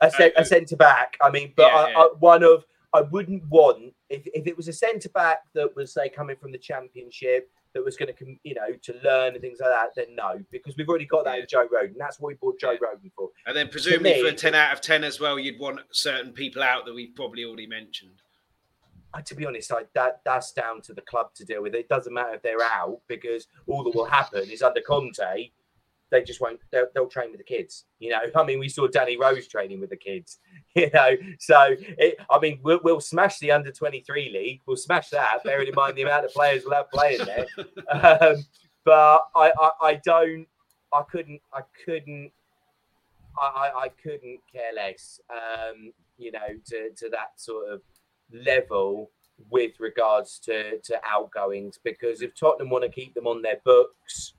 a, a, a centre back. I mean, but yeah, I, yeah. I, one of, I wouldn't want, if, if it was a centre back that was, say, coming from the Championship, that was going to, you know, to learn and things like that, then no, because we've already got that yeah. in Joe Rodon. That's what we bought Joe yeah. Rodon for. And then presumably me, for a 10 out of 10 as well, you'd want certain people out that we've probably already mentioned. I, to be honest, I, that that's down to the club to deal with. It doesn't matter if they're out because all that will happen is under Conte, they just won't. They'll, they'll, train with the kids. You know, I mean, we saw Danny Rose training with the kids. You know, so it, I mean, we'll, we'll smash the under twenty three league. We'll smash that. Bearing in mind the amount of players we'll have playing there. Um, but I, I, I don't. I couldn't. I couldn't. I, I, couldn't care less. Um, you know, to to that sort of level with regards to to outgoings because if Tottenham want to keep them on their books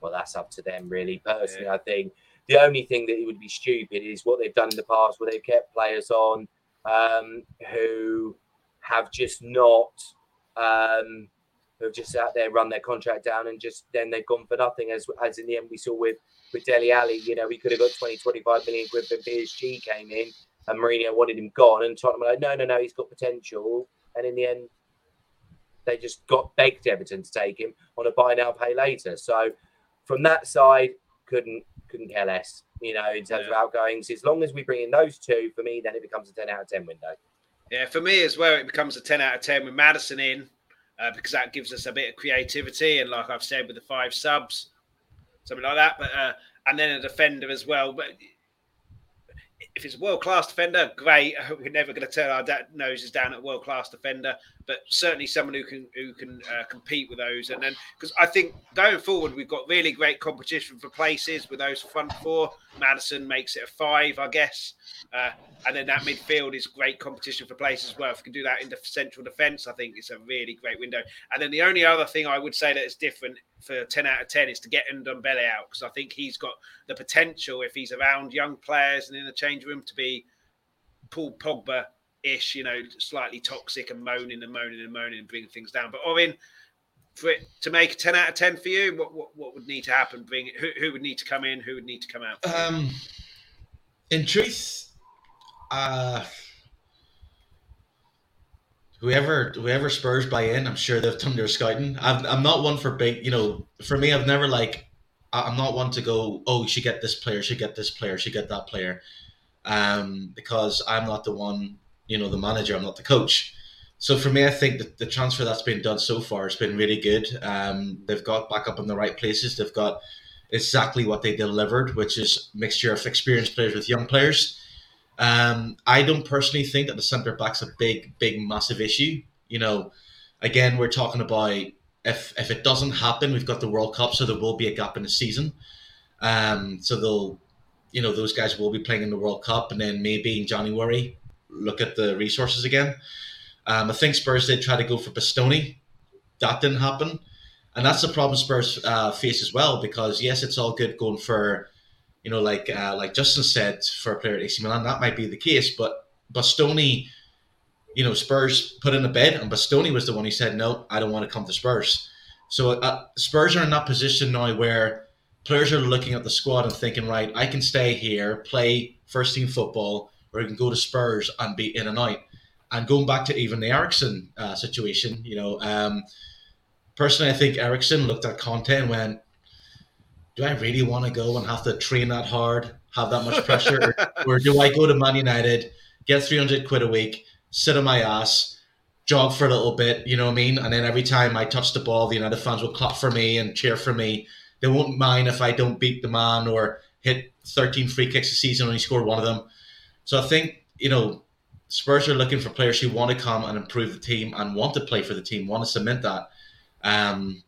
well, that's up to them, really. Personally, yeah. I think the only thing that it would be stupid is what they've done in the past, where they've kept players on um, who have just not, um, who have just out there run their contract down and just then they've gone for nothing. As as in the end we saw with with Dele Alli, you know, we could have got 20, 25 million quid when PSG came in and Mourinho wanted him gone, and Tottenham were like, no, no, no, he's got potential, and in the end. They just got begged Everton to take him on a buy now, pay later. So from that side, couldn't couldn't care less. You know, in terms yeah. of outgoings, as long as we bring in those two, for me, then it becomes a ten out of ten window. Yeah, for me as well, it becomes a ten out of ten with Maddison in, uh, because that gives us a bit of creativity, and like I've said, with the five subs, something like that. But uh, and then a defender as well. But if it's a world class defender, great. We're never going to turn our noses down at a world class defender, but certainly someone who can who can uh, compete with those. And then because I think going forward, we've got really great competition for places with those front four. Maddison makes it a five, I guess, uh, and then that midfield is great competition for places as well. If we can do that in the central defence, I think it's a really great window. And then the only other thing I would say that is different for 10 out of 10 is to get Ndombele out because I think he's got the potential if he's around young players and in the change room to be Paul Pogba ish, you know, slightly toxic and moaning and moaning and moaning and bringing things down. But Oren, for it to make a 10 out of 10 for you, what, what, what would need to happen? Bring who, who would need to come in? Who would need to come out? Um, in truth, uh, whoever whoever Spurs buy in, I'm sure they've done their scouting. i am not one for big, you know. For me, I've never like. I'm not one to go. Oh, you should get this player. Should get this player. Should get that player. Um, because I'm not the one. You know, the manager. I'm not the coach. So for me, I think that the transfer that's been done so far has been really good. Um, they've got back up in the right places. They've got exactly what they delivered, which is mixture of experienced players with young players. Um, I don't personally think that the centre back's a big, big, massive issue. You know, again, we're talking about if if it doesn't happen, we've got the World Cup, so there will be a gap in the season. Um, so they'll, you know, those guys will be playing in the World Cup, and then maybe in January look at the resources again. Um, I think Spurs did try to go for Bastoni. That didn't happen, and that's the problem Spurs uh, face as well. Because yes, it's all good going for you know, like uh, like Justin said, for a player at AC Milan, that might be the case. But Bastoni, you know, Spurs put in a bid, and Bastoni was the one who said, "No, I don't want to come to Spurs." So uh, Spurs are in that position now where players are looking at the squad and thinking, "Right, I can stay here, play first team football, or I can go to Spurs and be in and out." And going back to even the Eriksen uh, situation, you know, um, personally, I think Eriksen looked at Conte and went, do I really want to go and have to train that hard, have that much pressure, or do I go to Man United, get three hundred quid a week, sit on my ass, jog for a little bit, you know what I mean, and then every time I touch the ball, the United fans will clap for me and cheer for me. They won't mind if I don't beat the man or hit thirteen free kicks a season and only score one of them. So I think you know Spurs are looking for players who want to come and improve the team and want to play for the team, want to cement that. Um,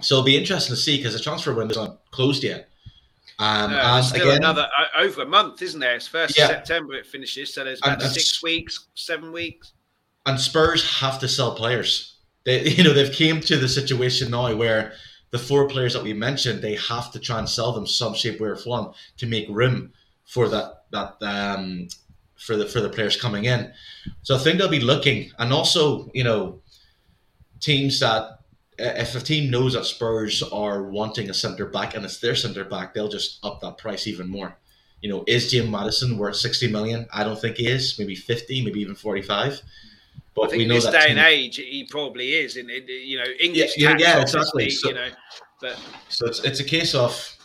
so it'll be interesting to see because the transfer window's not closed yet. Um, no, and still again, another uh, over a month, isn't there? It's first yeah. September it finishes, so there's about and, and six weeks, seven weeks. And Spurs have to sell players. They, you know, they've came to the situation now where the four players that we mentioned, they have to try and sell them some shape, way, or form to make room for that that um, for the for the players coming in. So I think they'll be looking, and also you know, teams that if a team knows that Spurs are wanting a centre back and it's their centre back, they'll just up that price even more. You know, is Jim Maddison worth sixty million? I don't think he is. Maybe fifty, maybe even forty-five. But I think we know in this day and age, he probably is. In, in you know, English yeah, yeah, exactly. So, you know, but so it's it's a case of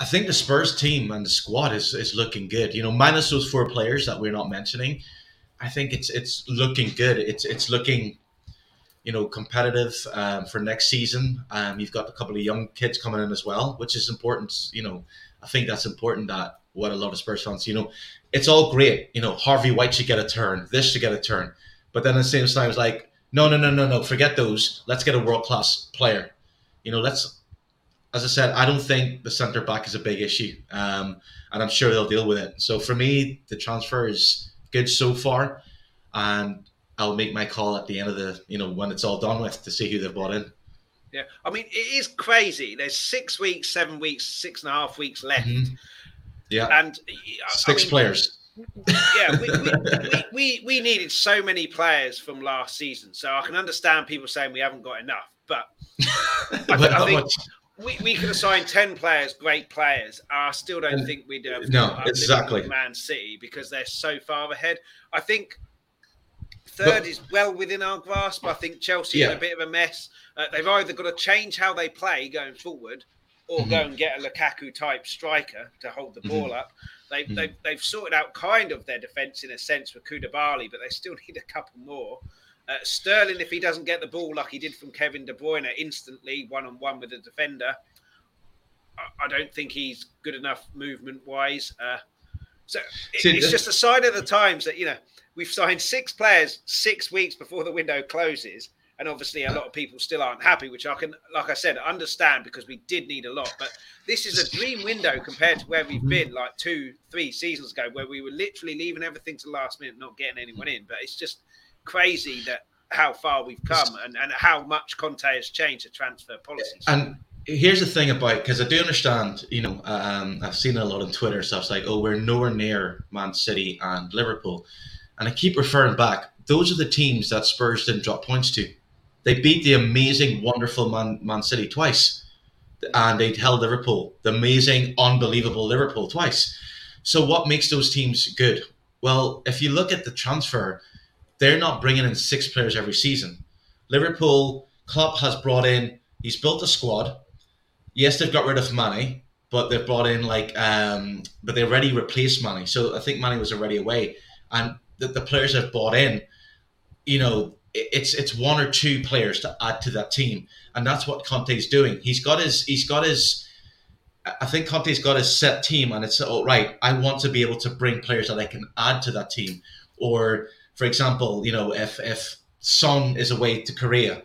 I think the Spurs team and the squad is is looking good. You know, minus those four players that we're not mentioning, I think it's it's looking good. It's it's looking, you know, competitive um, for next season. Um, you've got a couple of young kids coming in as well, which is important. You know, I think that's important that what a lot of Spurs fans, you know, it's all great. You know, Harvey White should get a turn. This should get a turn. But then at the same time, it's like, no, no, no, no, no. Forget those. Let's get a world class player. You know, let's as I said, I don't think the centre back is a big issue, um, and I'm sure they'll deal with it. So for me, the transfer is good so far, and I'll make my call at the end of the, you know, when it's all done with to see who they've brought in. Yeah, I mean, it is crazy. There's six weeks, seven weeks, six and a half weeks left. Mm-hmm. Yeah, and six I mean, players. Yeah, we, we, we, we, we needed so many players from last season, so I can understand people saying we haven't got enough, but I, I think we, we could assign 10 players, great players. I still don't and, think we'd have no, exactly. Man City because they're so far ahead. I think third but, is well within our grasp. I think Chelsea yeah. are a bit of a mess. Uh, they've either got to change how they play going forward or mm-hmm. go and get a Lukaku type striker to hold the ball mm-hmm. up. They've, mm-hmm. they've, they've sorted out kind of their defence in a sense with Koulibaly, but they still need a couple more. Uh, Sterling, if he doesn't get the ball like he did from Kevin De Bruyne instantly, one on one with the defender, I, I, don't think he's good enough movement wise. Uh, so it, it's just a sign of the times that you know we've signed six players six weeks before the window closes, and obviously a lot of people still aren't happy, which I can, like I said, understand because we did need a lot. But this is a dream window compared to where we've mm-hmm. been like two, three seasons ago, where we were literally leaving everything to the last minute, not getting anyone in. But it's just crazy that how far we've come and, and how much Conte has changed the transfer policies. And here's the thing about because I do understand, you know, um, I've seen a lot on Twitter stuff like, oh, we're nowhere near Man City and Liverpool, and I keep referring back. Those are the teams that Spurs didn't drop points to. They beat the amazing, wonderful Man, Man City twice, and they held Liverpool, the amazing, unbelievable Liverpool twice. So what makes those teams good? Well, if you look at the transfer they're not bringing in six players every season. Liverpool, Klopp has brought in, he's built a squad. Yes, they've got rid of Mane, but they've brought in like, um, but they already replaced Mane. So I think Mane was already away. And the, the players have bought in, you know, it's it's one or two players to add to that team, and that's what Conte's doing. He's got his he's got his. I think Conte's got his set team, and it's oh, right. I want to be able to bring players that I can add to that team, or for example, you know, if if Son is away to Korea,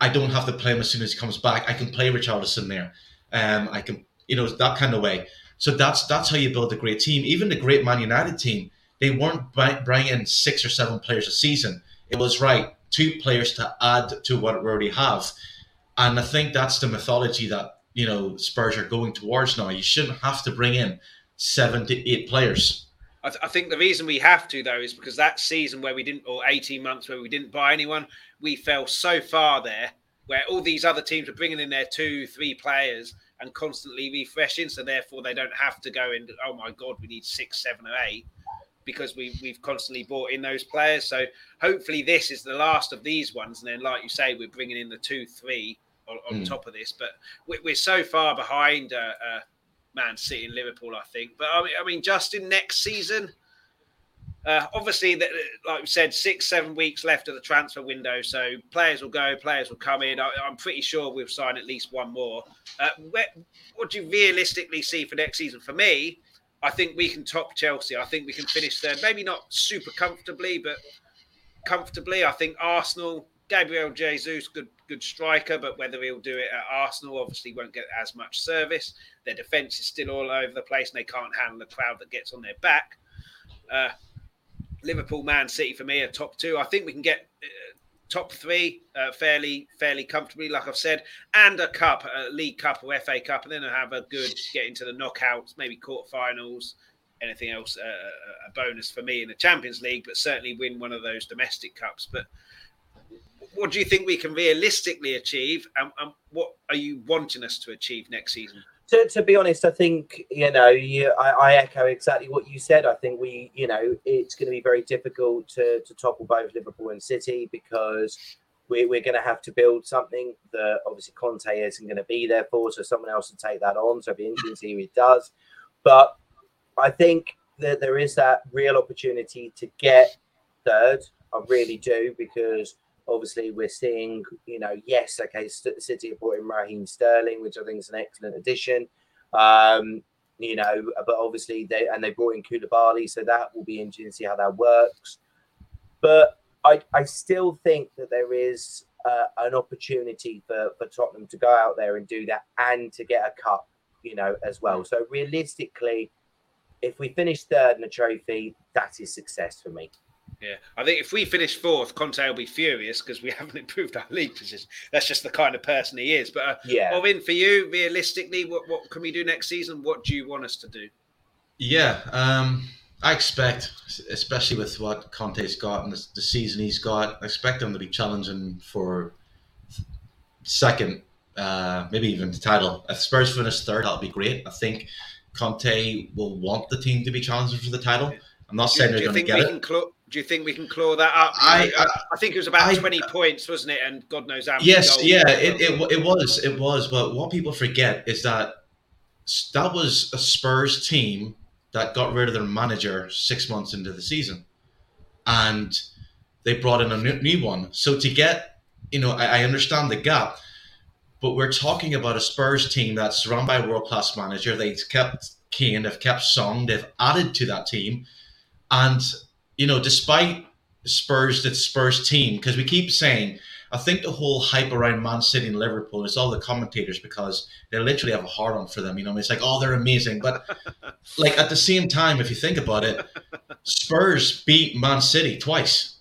I don't have to play him as soon as he comes back. I can play Richarlison there. Um, I can, you know, that kind of way. So that's that's how you build a great team. Even the great Man United team, they weren't bringing six or seven players a season. It was right two players to add to what we already have, and I think that's the mythology that you know Spurs are going towards now. You shouldn't have to bring in seven to eight players. I, th- I, think the reason we have to though is because that season where we didn't, or eighteen months where we didn't buy anyone, we fell so far there where all these other teams are bringing in their two, three players and constantly refreshing, so therefore they don't have to go in. Oh my god, we need six, seven, or eight because we we've constantly bought in those players. So hopefully this is the last of these ones, and then like you say, we're bringing in the two, three on, on mm. top of this. But we're, we're so far behind. Uh, uh, Man City and Liverpool, I think. But I mean, I mean Justin, next season, uh, obviously, like we said, six, seven weeks left of the transfer window. So players will go, players will come in. I, am pretty sure we'll sign at least one more. Uh, where, what do you realistically see for next season? For me, I think we can top Chelsea. I think we can finish there. Maybe not super comfortably, but comfortably. I think Arsenal, Gabriel Jesus, good good striker, but whether he'll do it at Arsenal, obviously won't get as much service. Their defence is still all over the place, and they can't handle the crowd that gets on their back. Uh, Liverpool, Man City for me are top two. I think we can get top three uh, fairly fairly comfortably, like I've said, and a cup, a League Cup or FA Cup, and then have a good get into the knockouts, maybe quarterfinals. Anything else, uh, a bonus for me in the Champions League, but certainly win one of those domestic cups. But what do you think we can realistically achieve, and, and what are you wanting us to achieve next season? To, to be honest, I think you know, you, I, I, echo exactly what you said. I think we, you know, it's going to be very difficult to, to topple both Liverpool and City because we, we're going to have to build something that obviously Conte isn't going to be there for, so someone else will take that on. So it'll be interesting to see who he does. But I think that there is that real opportunity to get third. I really do because Obviously, we're seeing, you know, yes, okay, City have brought in Raheem Sterling, which I think is an excellent addition. Um, you know, but obviously they and they brought in Koulibaly, so that will be interesting to see how that works. But I, I still think that there is uh, an opportunity for, for Tottenham to go out there and do that and to get a cup, you know, as well. So realistically, if we finish third in the trophy, that is success for me. Yeah, I think if we finish fourth, Conte will be furious because we haven't improved our league position. That's just the kind of person he is. But uh, yeah, Robin, for you, realistically, what what can we do next season? What do you want us to do? Yeah, um, I expect, especially with what Conte's got and the, the season he's got, I expect him to be challenging for second, uh, maybe even the title. If Spurs finish third, that'll be great. I think Conte will want the team to be challenging for the title. I'm not saying they're going to get it. Cl- do you think we can claw that up? I I, I think it was about I, twenty points, wasn't it? And God knows how. Yes, yeah, it, it, it was, it was. But what people forget is that that was a Spurs team that got rid of their manager six months into the season, and they brought in a new one. So to get, you know, I, I understand the gap, but we're talking about a Spurs team that's run by a world class manager. They've kept Kane, they've kept Son, they've added to that team, and you know, despite Spurs, the Spurs team, because we keep saying, I think the whole hype around Man City and Liverpool is all the commentators because they literally have a hard on for them. You know, it's like, oh, they're amazing. But like at the same time, if you think about it, Spurs beat Man City twice.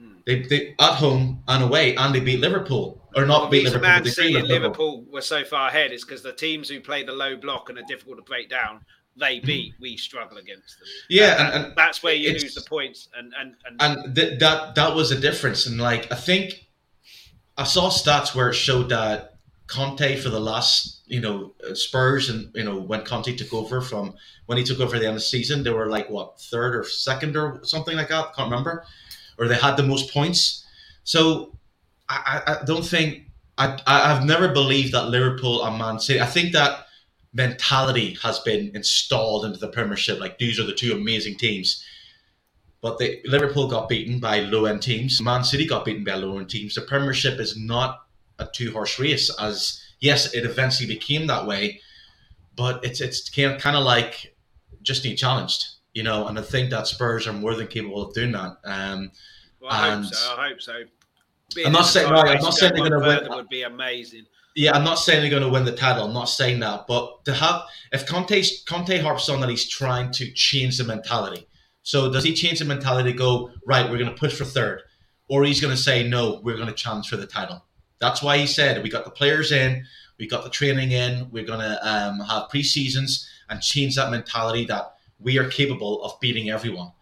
Hmm. They, they at home and away, and they beat Liverpool or not beat Liverpool. Man City and Liverpool were so far ahead is because the teams who play the low block and are difficult to break down they beat, we struggle against them. Yeah, and, and, that's where you lose the points. And and and, and th- that that was a difference. And like I think I saw stats where it showed that Conte for the last you know uh, Spurs and you know when Conte took over from when he took over the end of the season, they were like what third or second or something like that. Can't remember, or they had the most points. So I, I, I don't think I I've never believed that Liverpool and Man City. I think that mentality has been installed into the Premiership. Like these are the two amazing teams. But the Liverpool got beaten by low end teams. Man City got beaten by low end teams. The Premiership is not a two horse race. As yes, it eventually became that way, but it's it's kind of like just need challenged, you know. And I think that Spurs are more than capable of doing that. Um, well, I and hope so. I hope so. Being I'm not saying right, I'm not saying they're going to win. It would be amazing. Yeah, I'm not saying they're going to win the title. I'm not saying that, but to have if Conte Conte harps on that he's trying to change the mentality. So does he change the mentality? go right, we're going to push for third, or he's going to say no, we're going to challenge for the title. That's why he said we got the players in, we got the training in, we're going to um, have pre seasons and change that mentality that we are capable of beating everyone,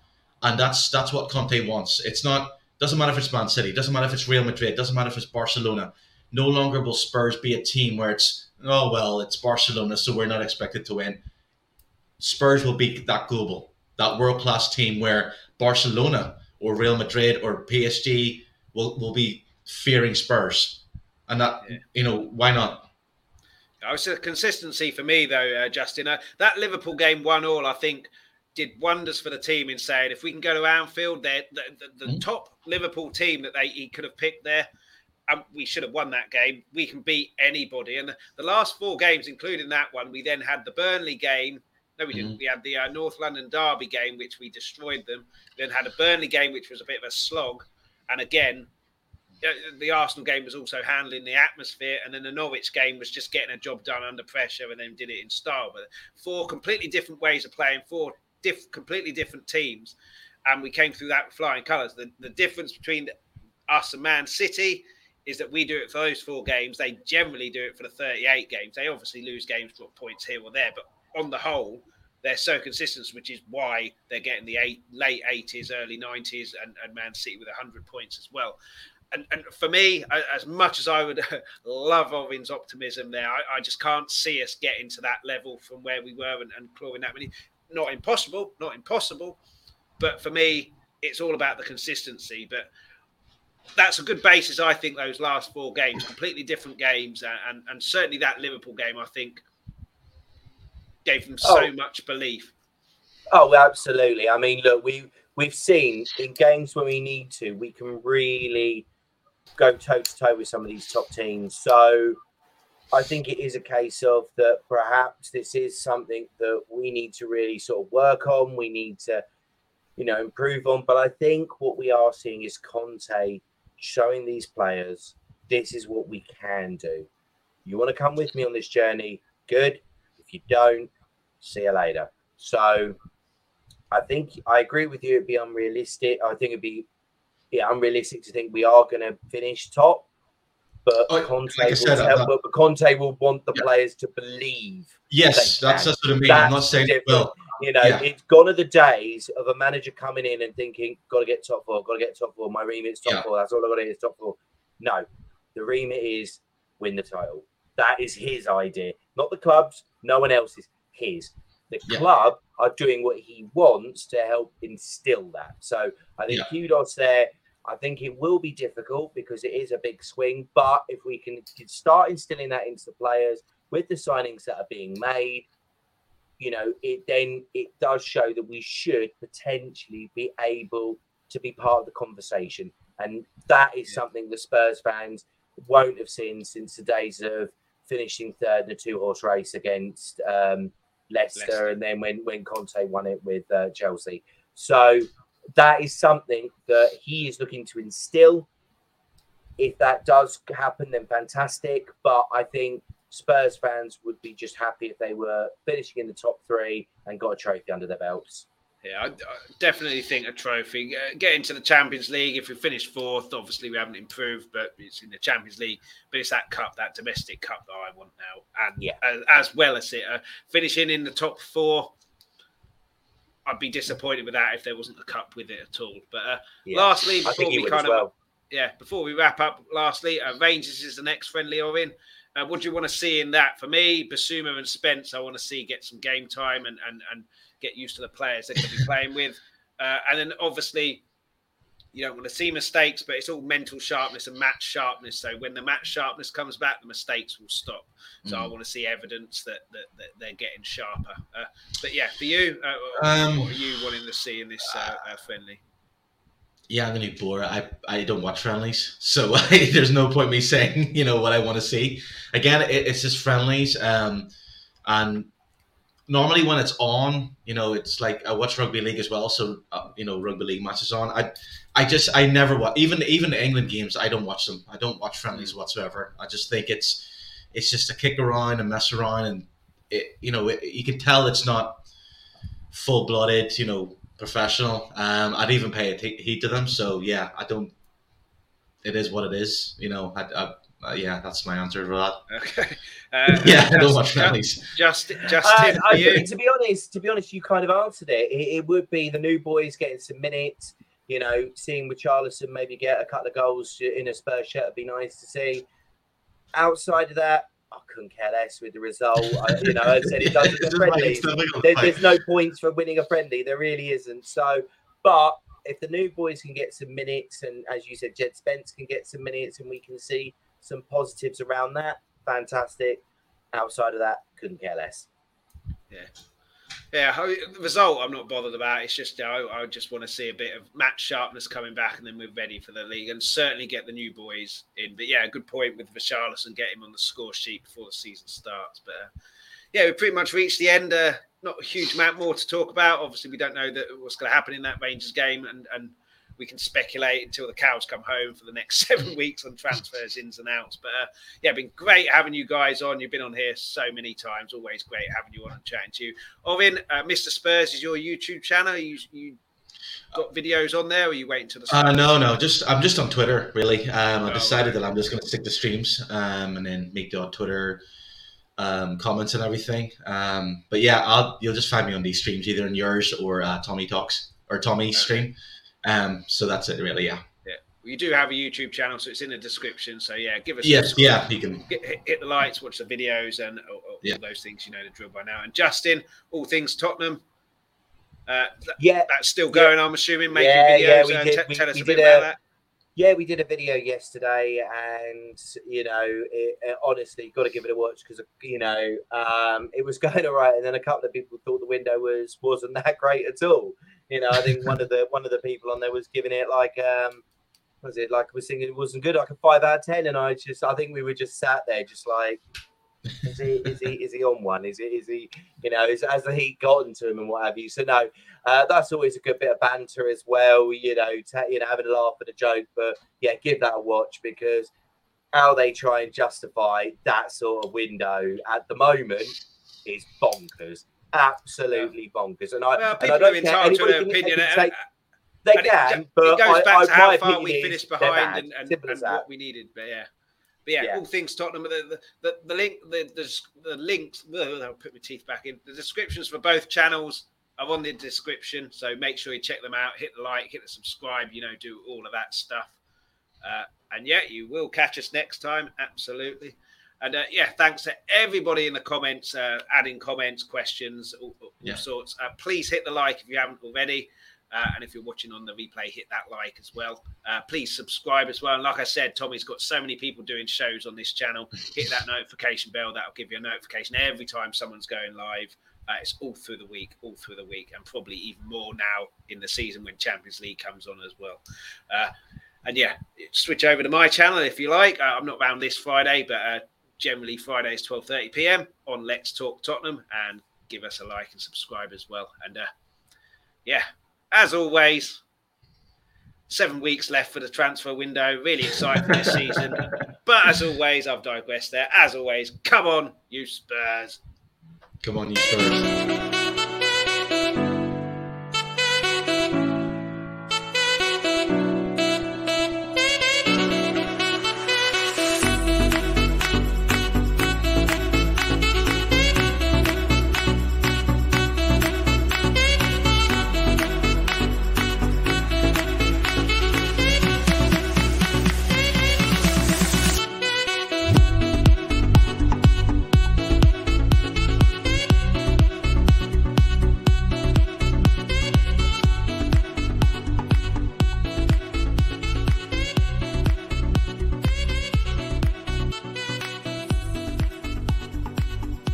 and that's that's what Conte wants. It's not doesn't matter if it's Man City, doesn't matter if it's Real Madrid, doesn't matter if it's Barcelona no longer will Spurs be a team where it's oh well, it's Barcelona, so we're not expected to win. Spurs will be that global, that world class team where Barcelona or Real Madrid or PSG will, will be fearing Spurs, and that yeah. you know why not? It's a consistency for me though, uh, Justin. Uh, that Liverpool game one all, I think, did wonders for the team in saying if we can go to Anfield, the, the, the mm-hmm. top Liverpool team that they he could have picked there and we should have won that game. We can beat anybody. And the, last four games, including that one, we then had the Burnley game. No, we didn't. Mm-hmm. We had the uh, North London Derby game, which we destroyed them. Then had a Burnley game, which was a bit of a slog. And again, uh, the Arsenal game was also handling the atmosphere, and then the Norwich game was just getting a job done under pressure, and then did it in style. But four completely different ways of playing, four diff- completely different teams, and we came through that with flying colours. The, the difference between us and Man City is that we do it for those four games. They generally do it for the 38 games. They obviously lose games, drop points here or there, but on the whole, they're so consistent, which is why they're getting the eight, late 80s, early 90s, and, and Man City with 100 points as well. And, and for me, as much as I would love Oren's optimism there, I, I, just can't see us getting to that level from where we were and, and clawing that many. Not impossible, not impossible. But for me, it's all about the consistency. But that's a good basis, I think, those last four games, completely different games. And, and, and certainly that Liverpool game, I think, gave them so oh. much belief. Oh, absolutely. I mean, look, we we've seen in games when we need to, we can really go toe to toe with some of these top teams. So I think it is a case of that perhaps this is something that we need to really sort of work on. We need to, you know, improve on. But I think what we are seeing is Conte showing these players this is what we can do. You want to come with me on this journey? Good. If you don't, see you later. So I think I agree with you. It'd be unrealistic. I think it'd be yeah, unrealistic to think we are going to finish top. But oh, Conte like will tell, uh, but Conte will want the yeah. players to believe. Yes, that's, that's what I mean. That's I'm not saying different. well. You know, yeah. it's gone are the days of a manager coming in and thinking, "Got to get top four, got to get top four. My remit's top yeah. four. That's all I got to do is top four. No, the remit is win the title. That is his idea, not the club's. No one else's. His. The yeah. club are doing what he wants to help instill that. So I think yeah. kudos there. I think it will be difficult because it is a big swing, but if we can start instilling that into the players with the signings that are being made, you know, it then it does show that we should potentially be able to be part of the conversation. And that is something the Spurs fans won't have seen since the days of finishing third in a two horse race against um, Leicester, Leicester, and then when when Conte won it with uh, Chelsea. So that is something that he is looking to instill. If that does happen, then fantastic. But I think Spurs fans would be just happy if they were finishing in the top three and got a trophy under their belts. Yeah, I, I definitely think a trophy. Uh, get into the Champions League. If we finish fourth, obviously we haven't improved, but it's in the Champions League. But it's that cup, that domestic cup that I want now, and yeah. as, as well as it uh, finishing in the top four. I'd be disappointed with that if there wasn't a cup with it at all. But uh, yeah. lastly, before we kind of well. yeah, before we wrap up, lastly, uh, Rangers is the next friendly or in. Uh, what do you want to see in that? For me, Bissouma and Spence, I want to see get some game time and and and get used to the players they're going to be playing with. Uh, and then obviously, you don't want to see mistakes, but it's all mental sharpness and match sharpness. So when the match sharpness comes back, the mistakes will stop. So mm. I want to see evidence that, that, that they're getting sharper. Uh, but yeah, for you, uh, um, what are you wanting to see in this uh, uh, friendly? Yeah, I'm gonna be bored. I, I don't watch friendlies, so there's no point me saying you know what I want to see. Again, it, it's just friendlies, um, and normally when it's on, you know, it's like I watch rugby league as well, so uh, you know, rugby league matches on. I, I just I never watch even even England games. I don't watch them. I don't watch friendlies whatsoever. I just think it's it's just a kick around and mess around, and it, you know, it, you can tell it's not full blooded, you know, professional. Um, I'd even pay heed to them. So yeah, I don't. It is what it is. You know, I, I uh, yeah, that's my answer for that. Okay. Uh, yeah, just, I don't watch families. Just, just, uh, I, to be honest, to be honest, you kind of answered it. it. it. would be the new boys getting some minutes. You know, seeing with Richarlison maybe get a couple of goals in a Spurs shirt would be nice to see. Outside of that, I couldn't care less with the result. I, you know, I said it doesn't friendly. There, there's no points for winning a friendly. There really isn't. So, but if the new boys can get some minutes, and as you said, Jed Spence can get some minutes, and we can see some positives around that. Fantastic. Outside of that, couldn't care less. Yeah. Yeah, the result I'm not bothered about. It's just I, I just want to see a bit of match sharpness coming back, and then we're ready for the league, and certainly get the new boys in. But yeah, good point with Richarlison, get him on the score sheet before the season starts. But uh, yeah, we pretty much reached the end. Uh, not a huge amount more to talk about. Obviously, we don't know that what's going to happen in that Rangers game, and and we can speculate until the cows come home for the next seven weeks on transfers, ins and outs. But uh, yeah, been great having you guys on. You've been on here so many times. Always great having you on and chatting to you. Oren, uh, Mr. Spurs is your YouTube channel. You, you got videos on there, or are you waiting to the? Uh, no, no, just I'm just on Twitter. Really, um, I oh, decided that I'm just going to stick to streams, um, and then make the odd Twitter um, comments and everything. Um, but yeah, I'll you'll just find me on these streams, either in yours or uh, Tommy talks or Tommy's okay. stream. Um, so that's it, really. Yeah. Yeah, you do have a YouTube channel, so it's in the description. So yeah, give us. Yes, yeah, you can hit, hit, the lights, watch the videos, and all, all yeah. those things. You know the drill by now. And Justin, all things Tottenham. Uh, yeah, that's still going. Yeah. I'm assuming making yeah, videos. Yeah, we uh, did, t- we, tell us we a bit about a, that. Yeah, we did a video yesterday, and you know, it, it, honestly, got to give it a watch because you know um, it was going all right, and then a couple of people thought the window was wasn't that great at all. You know, I think one of the one of the people on there was giving it like um, was it like was thinking it wasn't good, like a five out of ten, and I just I think we were just sat there, just like is he is he is he on one? Is he is he you know is, has the heat gotten to him and what have you? So no, uh, that's always a good bit of banter as well. You know, you know having a laugh at a joke, but yeah, give that a watch because how they try and justify that sort of window at the moment is bonkers, absolutely bonkers. And I, well, and I don't care. Anybody can, opinion. Can take, they can, it, but it goes back I, to how far we finished behind and, and, and what we needed. But yeah. But yeah, yeah, all things Tottenham. The the, the, the link, the, the, the links. I'll put my teeth back in. The descriptions for both channels are on the description, so make sure you check them out. Hit the like, hit the subscribe. You know, do all of that stuff. Uh, and yeah, you will catch us next time. Absolutely. And uh, yeah, thanks to everybody in the comments, uh, adding comments, questions, all, all yeah. sorts. Uh, please hit the like if you haven't already. Uh, and if you're watching on the replay, hit that like as well. Uh, please subscribe as well. And like I said, Tommy's got so many people doing shows on this channel. Hit that notification bell. That'll give you a notification every time someone's going live. Uh, it's all through the week, all through the week, and probably even more now in the season when Champions League comes on as well. Uh, and yeah, switch over to my channel if you like. Uh, I'm not around this Friday, but uh, generally Fridays 12:30 p.m. on Let's Talk Tottenham, and give us a like and subscribe as well. And uh, yeah, as always, seven weeks left for the transfer window. Really excited for this season. But as always, I've digressed there. As always, come on, you Spurs. Come on, you Spurs.